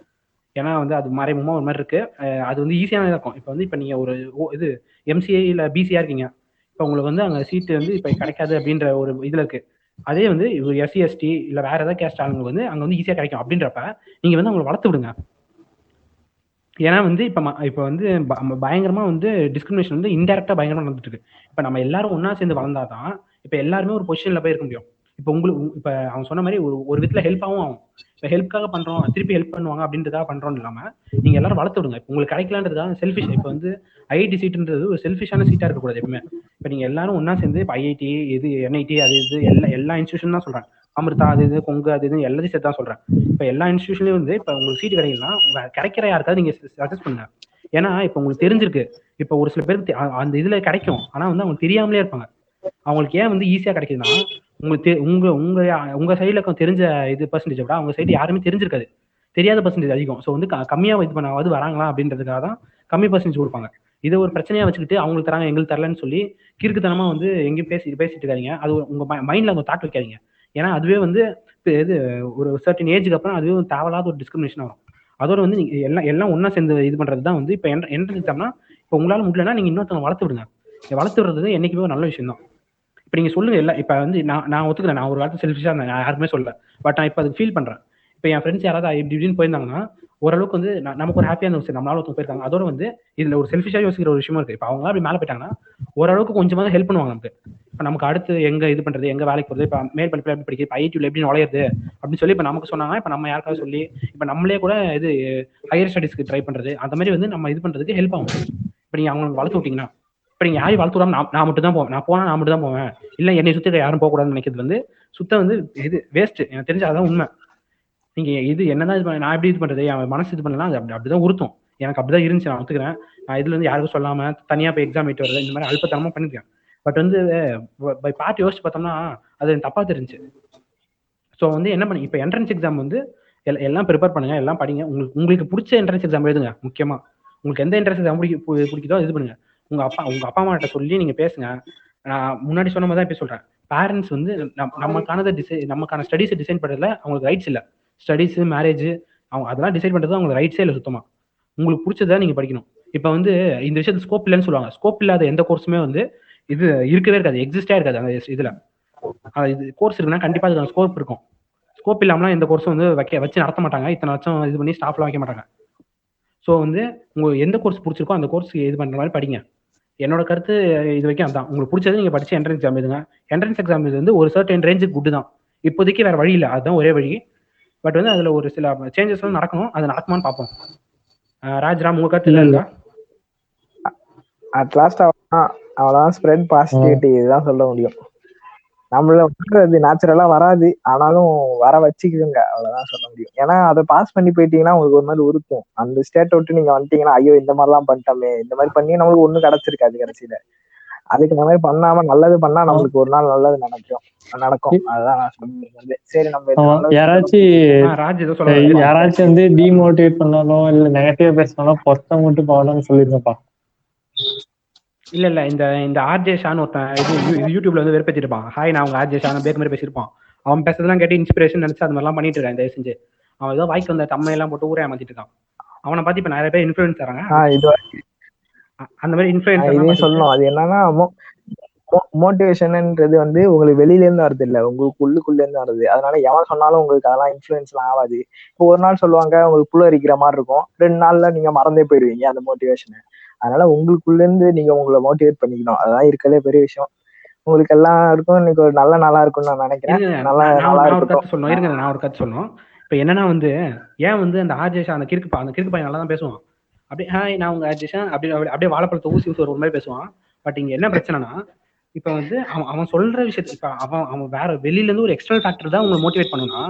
ஏன்னா வந்து அது மறைமுகமா ஒரு மாதிரி இருக்கு. அஹ் அது வந்து ஈஸியானதா இருக்கும். இப்போ வந்து இப்போ நீங்க ஒரு ஓ- இது எம்சிஏ இல்ல பிசிஆ இருக்கீங்க. இப்போ உங்களுக்கு வந்து அங்க சீட்டு வந்து இப்போ கிடைக்காது அப்படின்ற ஒரு இதுல இருக்கு. அதே வந்து ஒரு எஸ்சி எஸ்டி இல்ல வேற ஏதாவது கேஸ்ட் ஆளுங்களுக்கு வந்து அங்க வந்து ஈஸியா கிடைக்கும் அப்படின்றப்ப நீங்க வந்து அவங்களை வளர்த்து விடுங்க. ஏன்னா வந்து இப்ப ம- இப்ப வந்து ப- பயங்கரமா வந்து டிஸ்கிரிமினேஷன் வந்து இன்டெரக்டா பயங்கரமா நடந்துட்டு இருக்கு. இப்ப நம்ம எல்லாரும் ஒன்னா சேர்ந்து வளர்ந்தாதான் இப்ப எல்லாருமே ஒரு பொசிஷன்ல போய் இருக்க முடியும். இப்ப உங்களுக்கு இப்போ இப்ப அவன் சொன்ன மாதிரி ஒரு ஒரு விதத்துல ஹெல்ப்பாவும் ஆகும். இப்ப ஹெல்ப்காக பண்றோம் திருப்பி ஹெல்ப் பண்ணுவாங்க அப்படின்றதா பண்றோம் இல்லாம நீங்க எல்லாரும் வளர்த்து விடுங்க. இப்ப உங்களுக்கு கிடைக்கலன்றதுக்காக செல்ஃபிஷ் இப்ப வந்து ஐஐடி சீட்ன்றது ஒரு செல்ஃபிஷான சீட்டா இருக்கக்கூடாது எப்பவுமே. இப்ப நீங்க எல்லாரும் ஒன்னா சேர்ந்து இப்ப ஐஐடி இது என்ஐடி அது இது எல்லா எல்லா இன்ஸ்டியூஷன் தான் சொல்றேன். அமிர்தா அது இது கொங்கு அது இது எல்லாத்தையும் சேர்த்து தான் சொல்றேன். இப்ப எல்லா இன்ஸ்டியூஷன்லயும் வந்து இப்ப உங்களுக்கு சீட் கிடைக்கலாம் கிடைக்கிற யாருக்காவது நீங்க சஜஸ்ட் பண்ணுங்க. ஏன்னா இப்ப உங்களுக்கு தெரிஞ்சிருக்கு. இப்ப ஒரு சில பேருக்கு அந்த இதுல கிடைக்கும். ஆனா வந்து அவங்க தெரியாமலே இருப்பாங்க. அவங்களுக்கு ஏன் வந்து ஈஸியா கிடைக்குதுன்னா உங்களுக்கு தெ- உங்க உங்க உங்க சைடுல தெரிஞ்ச இது பர்சன்டேஜ் விட அவங்க சைடு யாருமே தெரிஞ்சிருக்காது. தெரியாத பர்சன்டேஜ் அதிகம். ஸோ வந்து க- கம்மியா இது பண்ணாவது வராங்களா அப்படின்றதுக்காக தான் கம்மி பர்சன்டேஜ் கொடுப்பாங்க. இதை ஒரு பிரச்சனையா வச்சுக்கிட்டு அவங்களுக்கு தராங்க எங்களுக்கு தரலன்னு சொல்லி கிறுக்குத்தனமா வந்து எங்கேயும் பேசி பேசிட்டு இருக்காதீங்க. அது உங்க மைண்ட்ல உங்க தாட் வைக்காதீங்க. ஏன்னா அதுவே வந்து இது ஒரு சர்டின் ஏஜுக்கு அப்புறம் அதுவே தேவையில்லாத ஒரு டிஸ்கிரிமினேஷன் வரும் அதோட வந்து நீங்க எல்லாம் எல்லாம் ஒன்றா சேர்ந்து இது பண்றது தான் வந்து இப்போ என்ட்ரன்ஸ் எக்ஸாம்னா இப்போ உங்களால முடியலன்னா நீங்க இன்னொருத்தவங்க வளர்த்து விடுங்க. வளர்த்து விடுறது என்னைக்குமே ஒரு நல்ல விஷயம் தான் இப்போ நீங்க சொல்லுங்க இல்லை இப்போ வந்து நான் நான் ஒத்துக்கிறேன் நான் ஒரு காலத்து செல்ஃபிஷாக இருந்தேன் நான் யாருமே சொல்லல. பட் நான் இப்போ அதுக்கு ஃபீல் பண்றேன். இப்போ என் ஃப்ரெண்ட்ஸ் யாராவது இப்படி இப்படின்னு போயிருந்தாங்கன்னா ஓரளவுக்கு வந்து நமக்கு ஒரு ஹாப்பியான இருந்துச்சு நம்மளால ஒருத்தவங்க போயிருக்காங்க. அதோட வந்து இதுல ஒரு செல்ஃபிஷாக யோசிக்கிற ஒரு விஷயமா இருக்கு. இப்போ அவங்க அப்படி மேலே போயிட்டாங்கன்னா ஓரளவுக்கு கொஞ்சமாக ஹெல்ப் பண்ணுவாங்க நமக்கு. இப்போ நமக்கு அடுத்து எங்க இது பண்றது எங்க வேலைக்கு போறது இப்போ மேல் படிப்புல எப்படி படிக்கிறது இப்போ ஐடியூல எப்படி நுழையிறது அப்படின்னு சொல்லி இப்போ நமக்கு சொன்னாங்க இப்போ நம்ம யாருக்காவது சொல்லி இப்போ நம்மளே கூட இது ஹையர் ஸ்டடீஸ்க்கு ட்ரை பண்றது அந்த மாதிரி வந்து நம்ம இது பண்றதுக்கு ஹெல்ப் ஆகும். இப்போ நீங்க அவங்களுக்கு வளர்த்து விட்டீங்கன்னா இப்போ நீங்க யாரையும் வளர்த்து விடாம நான் நான் மட்டும் தான் போவேன். நான் போனா நான் மட்டும் தான் போவேன். இல்ல என்னை சுற்றி இருக்க யாரும் போகக்கூடாதுன்னு நினைக்கிறது வந்து சுத்த வந்து இது வேஸ்ட் எனக்கு தெரிஞ்ச அதான் உண்மை. நீங்க இது என்னதான் இது பண்ண நான் எப்படி இது பண்றது? என் மனசு இது பண்ணலாம் அது அப்படி அப்படிதான் உறுத்தும். எனக்கு அப்படிதான் இருந்துச்சு நான் ஒத்துக்கிறேன். நான் இதுல இருந்து யாருக்கும் சொல்லாம தனியா போய் எக்ஸாம் எழுதிட்டு வரது இந்த மாதிரி அல்பத்தனமா பண்ணிருக்கேன். பட் வந்து பை பார்ட் யோசிச்சு பார்த்தோம்னா அது எனக்கு தப்பா தெரிஞ்சு. ஸோ வந்து என்ன பண்ணி இப்போ என்ட்ரன்ஸ் எக்ஸாம் வந்து எல்- எல்லாம் ப்ரிப்பேர் பண்ணுங்க எல்லாம் படிங்க. உங்களுக்கு உங்களுக்கு பிடிச்ச என்ட்ரன்ஸ் எக்ஸாம் எழுதுங்க முக்கியமா. உங்களுக்கு எந்த என்ட்ரன்ஸ் எக்ஸாம் பிடிக்க பிடிக்குதோ இது பண்ணுங்க. உங்க அப்பா உங்க அப்பா அம்மா கிட்ட சொல்லி நீங்க பேசுங்க. நான் முன்னாடி சொன்ன மாதிரி தான் இப்போ சொல்றேன். பேரண்ட்ஸ் வந்து நம்- நமக்கானதை டிசை நமக்கான ஸ்டடீஸை டிசைன் பண்றதுல அவங்களுக்கு ரைட்ஸ் இல்லை. ஸ்டடீஸ் மேரேஜ் அவங்க அதெல்லாம் டிசைட் பண்றது அவங்களுக்கு ரைட்ஸே இல்லை சுத்தமா. உங்களுக்கு பிடிச்சதா நீங்க படிக்கணும். இப்போ வந்து இந்த விஷயத்துல ஸ்கோப் இல்லைன்னு சொல்லுவாங்க. ஸ்கோப் இல்லாத எந்த கோர்ஸுமே வந்து இது இருக்கவே இருக்காது. எக்ஸிஸ்டே இருக்காது அந்த இதுல. இது கோர்ஸ் இருக்குன்னா கண்டிப்பா அதுக்கு ஸ்கோப் இருக்கும். ஸ்கோப் இல்லாமலாம் எந்த கோர்ஸும் வந்து வைக்க வச்சு நடத்த மாட்டாங்க. இத்தனை வருஷம் இது பண்ணி ஸ்டாஃப்லாம் வைக்க மாட்டாங்க. ஸோ வந்து உங்களுக்கு எந்த கோர்ஸ் பிடிச்சிருக்கோ அந்த கோர்ஸ் இது பண்ற மாதிரி படிங்க. என்னோட கருத்து இது வரைக்கும் அதான். உங்களுக்கு பிடிச்சது நீங்க படிச்சு என்ட்ரன்ஸ் எக்ஸாம் எழுதுங்க. என்ட்ரன்ஸ் எக்ஸாம் இது வந்து ஒரு சர்டன் ரேஞ்சுக்கு குட் தான். இப்போதைக்கு வேற வழி இல்லை. அதுதான் ஒரே வழி. பட் வந்து அதுல ஒரு சில சேஞ்சஸ் எல்லாம் நடக்கணும். அது நடக்குமான்னு பார்ப்போம். ராஜ்ராம் உங்க கருத்து இல்ல, இல்ல. அட் லாஸ்ட் அவ்வளவுதான். ஸ்ப்ரெட் பாசிட்டிவிட்டி இதுதான் சொல்ல முடியும். நம்மள நேச்சுரலா வராது. ஆனாலும் வர வச்சுக்குங்க. அவ்வளவுதான் சொல்ல முடியும். ஏன்னா அதை பாஸ் பண்ணி போயிட்டீங்கன்னா உங்களுக்கு ஒரு மாதிரி உறுத்தும் அந்த ஸ்டேட் விட்டு நீங்க வந்துட்டீங்கன்னா ஐயோ இந்த மாதிரிலாம் பண்ணிட்டோமே. இந்த மாதிரி பண்ணி நம்மளுக்கு ஒண்ணும் கிடைச்சிருக்காது கடைசியில. அதுக்கு இந்த மாதிரி பண்ணாம நல்லது பண்ணா நம்மளுக்கு ஒரு நாள் நல்லது நினைக்கும் நடக்கும். அதுதான் நான் சொல்றது சரி நம்ம யாராச்சும் யாராச்சும் வந்து டிமோட்டிவேட் பண்ணாலும் இல்ல நெகட்டிவா பேசினாலும் பொத்த மட்டும் போகணும்னு சொல்லிருங்கப்பா. இல்ல இல்ல இந்த இந்த ஆர்ஜே ஷான் ஒருத்தன் இது யூடியூப்ல வந்து வெறுப்பேத்திட்டு இருப்பான் ஹாய் நான் உங்க ஆர்ஜே ஷான் பேக் மாதிரி பேசியிருப்பான். அவன் பேசுறதெல்லாம் கேட்டு இன்ஸ்பிரேஷன் நினைச்சு அது மாதிரிலாம் பண்ணிட்டு இருக்கான் தயவு செஞ்சு. அவன் ஏதோ வாய்க்கு வந்த தம்மை எல்லாம் போட்டு ஊரே ஏமாத்திட்டு இருக்கான். அவனை பத்தி இப்ப நிறைய பேர் இன்ஃபுளுன்ஸ் தராங்க அந்த மாதிரி இன்ஃபுளுன்ஸ் சொல்லணும். அது என்னன்னா மோட்டிவேஷன்ன்றது வந்து உங்களுக்கு வெளியில இருந்து வருது இல்ல. உங்களுக்கு உள்ளுக்குள்ள இருந்து வருது அதனால எவன் சொன்னாலும் உங்களுக்கு அதெல்லாம் இன்ஃபுளுன்ஸ் எல்லாம் ஆகாது. இப்போ ஒரு நாள் சொல்லுவாங்க உங்களுக்கு புள்ள அரிக்கிற மாதிரி இருக்கும். ரெண்டு நாள்ல நீங்க மறந்தே போயிருவீங்க அந்த மோட்டிவேஷனை அதனால உங்களுக்குள்ள இருந்து நீங்க உங்களை மோட்டிவேட் பண்ணிக்கணும். அதான் இருக்கலே பெரிய விஷயம். உங்களுக்கு எல்லாம் இருக்கும் இன்னைக்கு ஒரு நல்ல நாளா இருக்கும்னு நான் நினைக்கிறேன். நல்லா ஒரு இருக்கட்டும். கருத்து சொல்லணும். இருங்க நான் ஒரு கருத்து சொல்லணும். இப்ப என்னன்னா வந்து ஏன் வந்து அந்த ஆர்ஜேஷா அந்த கிறுக்கு அந்த கிறுக்கு பையன் நல்லா தான் பேசுவான். அப்படியே ஹாய் நான் உங்க ஆர்ஜேஷா அப்படி அப்படி- அப்படியே வாழைப்பழத்தை ஊசி ஊசி ஒரு மாதிரி பேசுவான். பட் இங்க என்ன பிரச்சனைனா இப்ப வந்து அவன் அவன் சொல்ற விஷயத்த இப்ப அவன் அவன் வேற வெளியில இருந்து ஒரு எக்ஸ்டர்னல் ஃபேக்டர் தான் உங்களை மோட்டிவேட் பண்ணுனா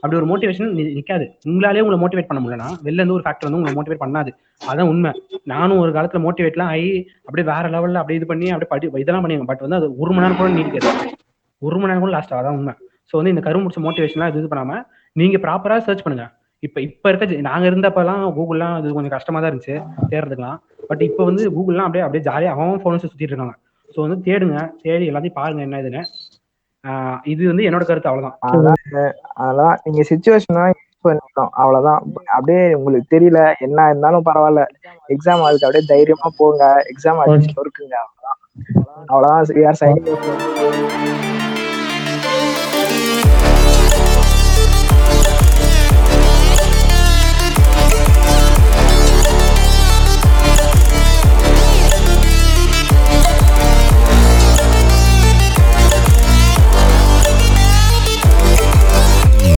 அப்படி ஒரு மோட்டிவேஷன் நிக்காது. உங்களாலே உங்களை மோட்டிவேட் பண்ண முடியலனா வெளில இருந்து ஒரு ஃபேக்டர் வந்து உங்களை மோட்டிவேட் பண்ணாது. அதான் உண்மை. நானும் ஒரு காலத்துல மோட்டிவேட்லாம் ஆகி அப்படியே வேற லெவல்ல அப்படியே இது பண்ணி அப்படியே படி இதெல்லாம் பண்ணிங்க பட் வந்து அது ஒரு மணி நேரம் கூட நீடிக்காது. ஒரு மணி நேரம் கூட லாஸ்ட் அதான் உண்மை. ஸோ வந்து இந்த கரு முடிச்ச மோட்டிவேஷன்லாம் இது பண்ணாம நீங்க ப்ராப்பரா சர்ச் பண்ணுங்க. இப்ப இப்ப இருக்க நாங்க இருந்தப்பெல்லாம் கூகுள்லாம் அது கொஞ்சம் கஷ்டமா தான் இருந்துச்சு தேடுறதுக்குலாம் பட் இப்போ வந்து கூகுள்லாம் அப்படியே அப்படியே ஜாலியாக அவன் ஃபோன் சுத்திட்டு இருக்காங்க. ஸோ வந்து தேடுங்க. தேடி எல்லாத்தையும் பாருங்க என்ன இதுன்னு. இது வந்து என்னோட கருத்து அவ்வளவுதான். அதான் அதெல்லாம் நீங்க சுச்சுவேஷனா யூஸ் பண்ணிக்கணும். அவ்வளவுதான். அப்படியே உங்களுக்கு தெரியல என்ன இருந்தாலும் பரவாயில்ல. எக்ஸாம் அதுக்கு அப்படியே தைரியமா போங்க. எக்ஸாம் அடிச்சு பொறுக்குங்க அவ்வளவுதான். அவ்வளவுதான்.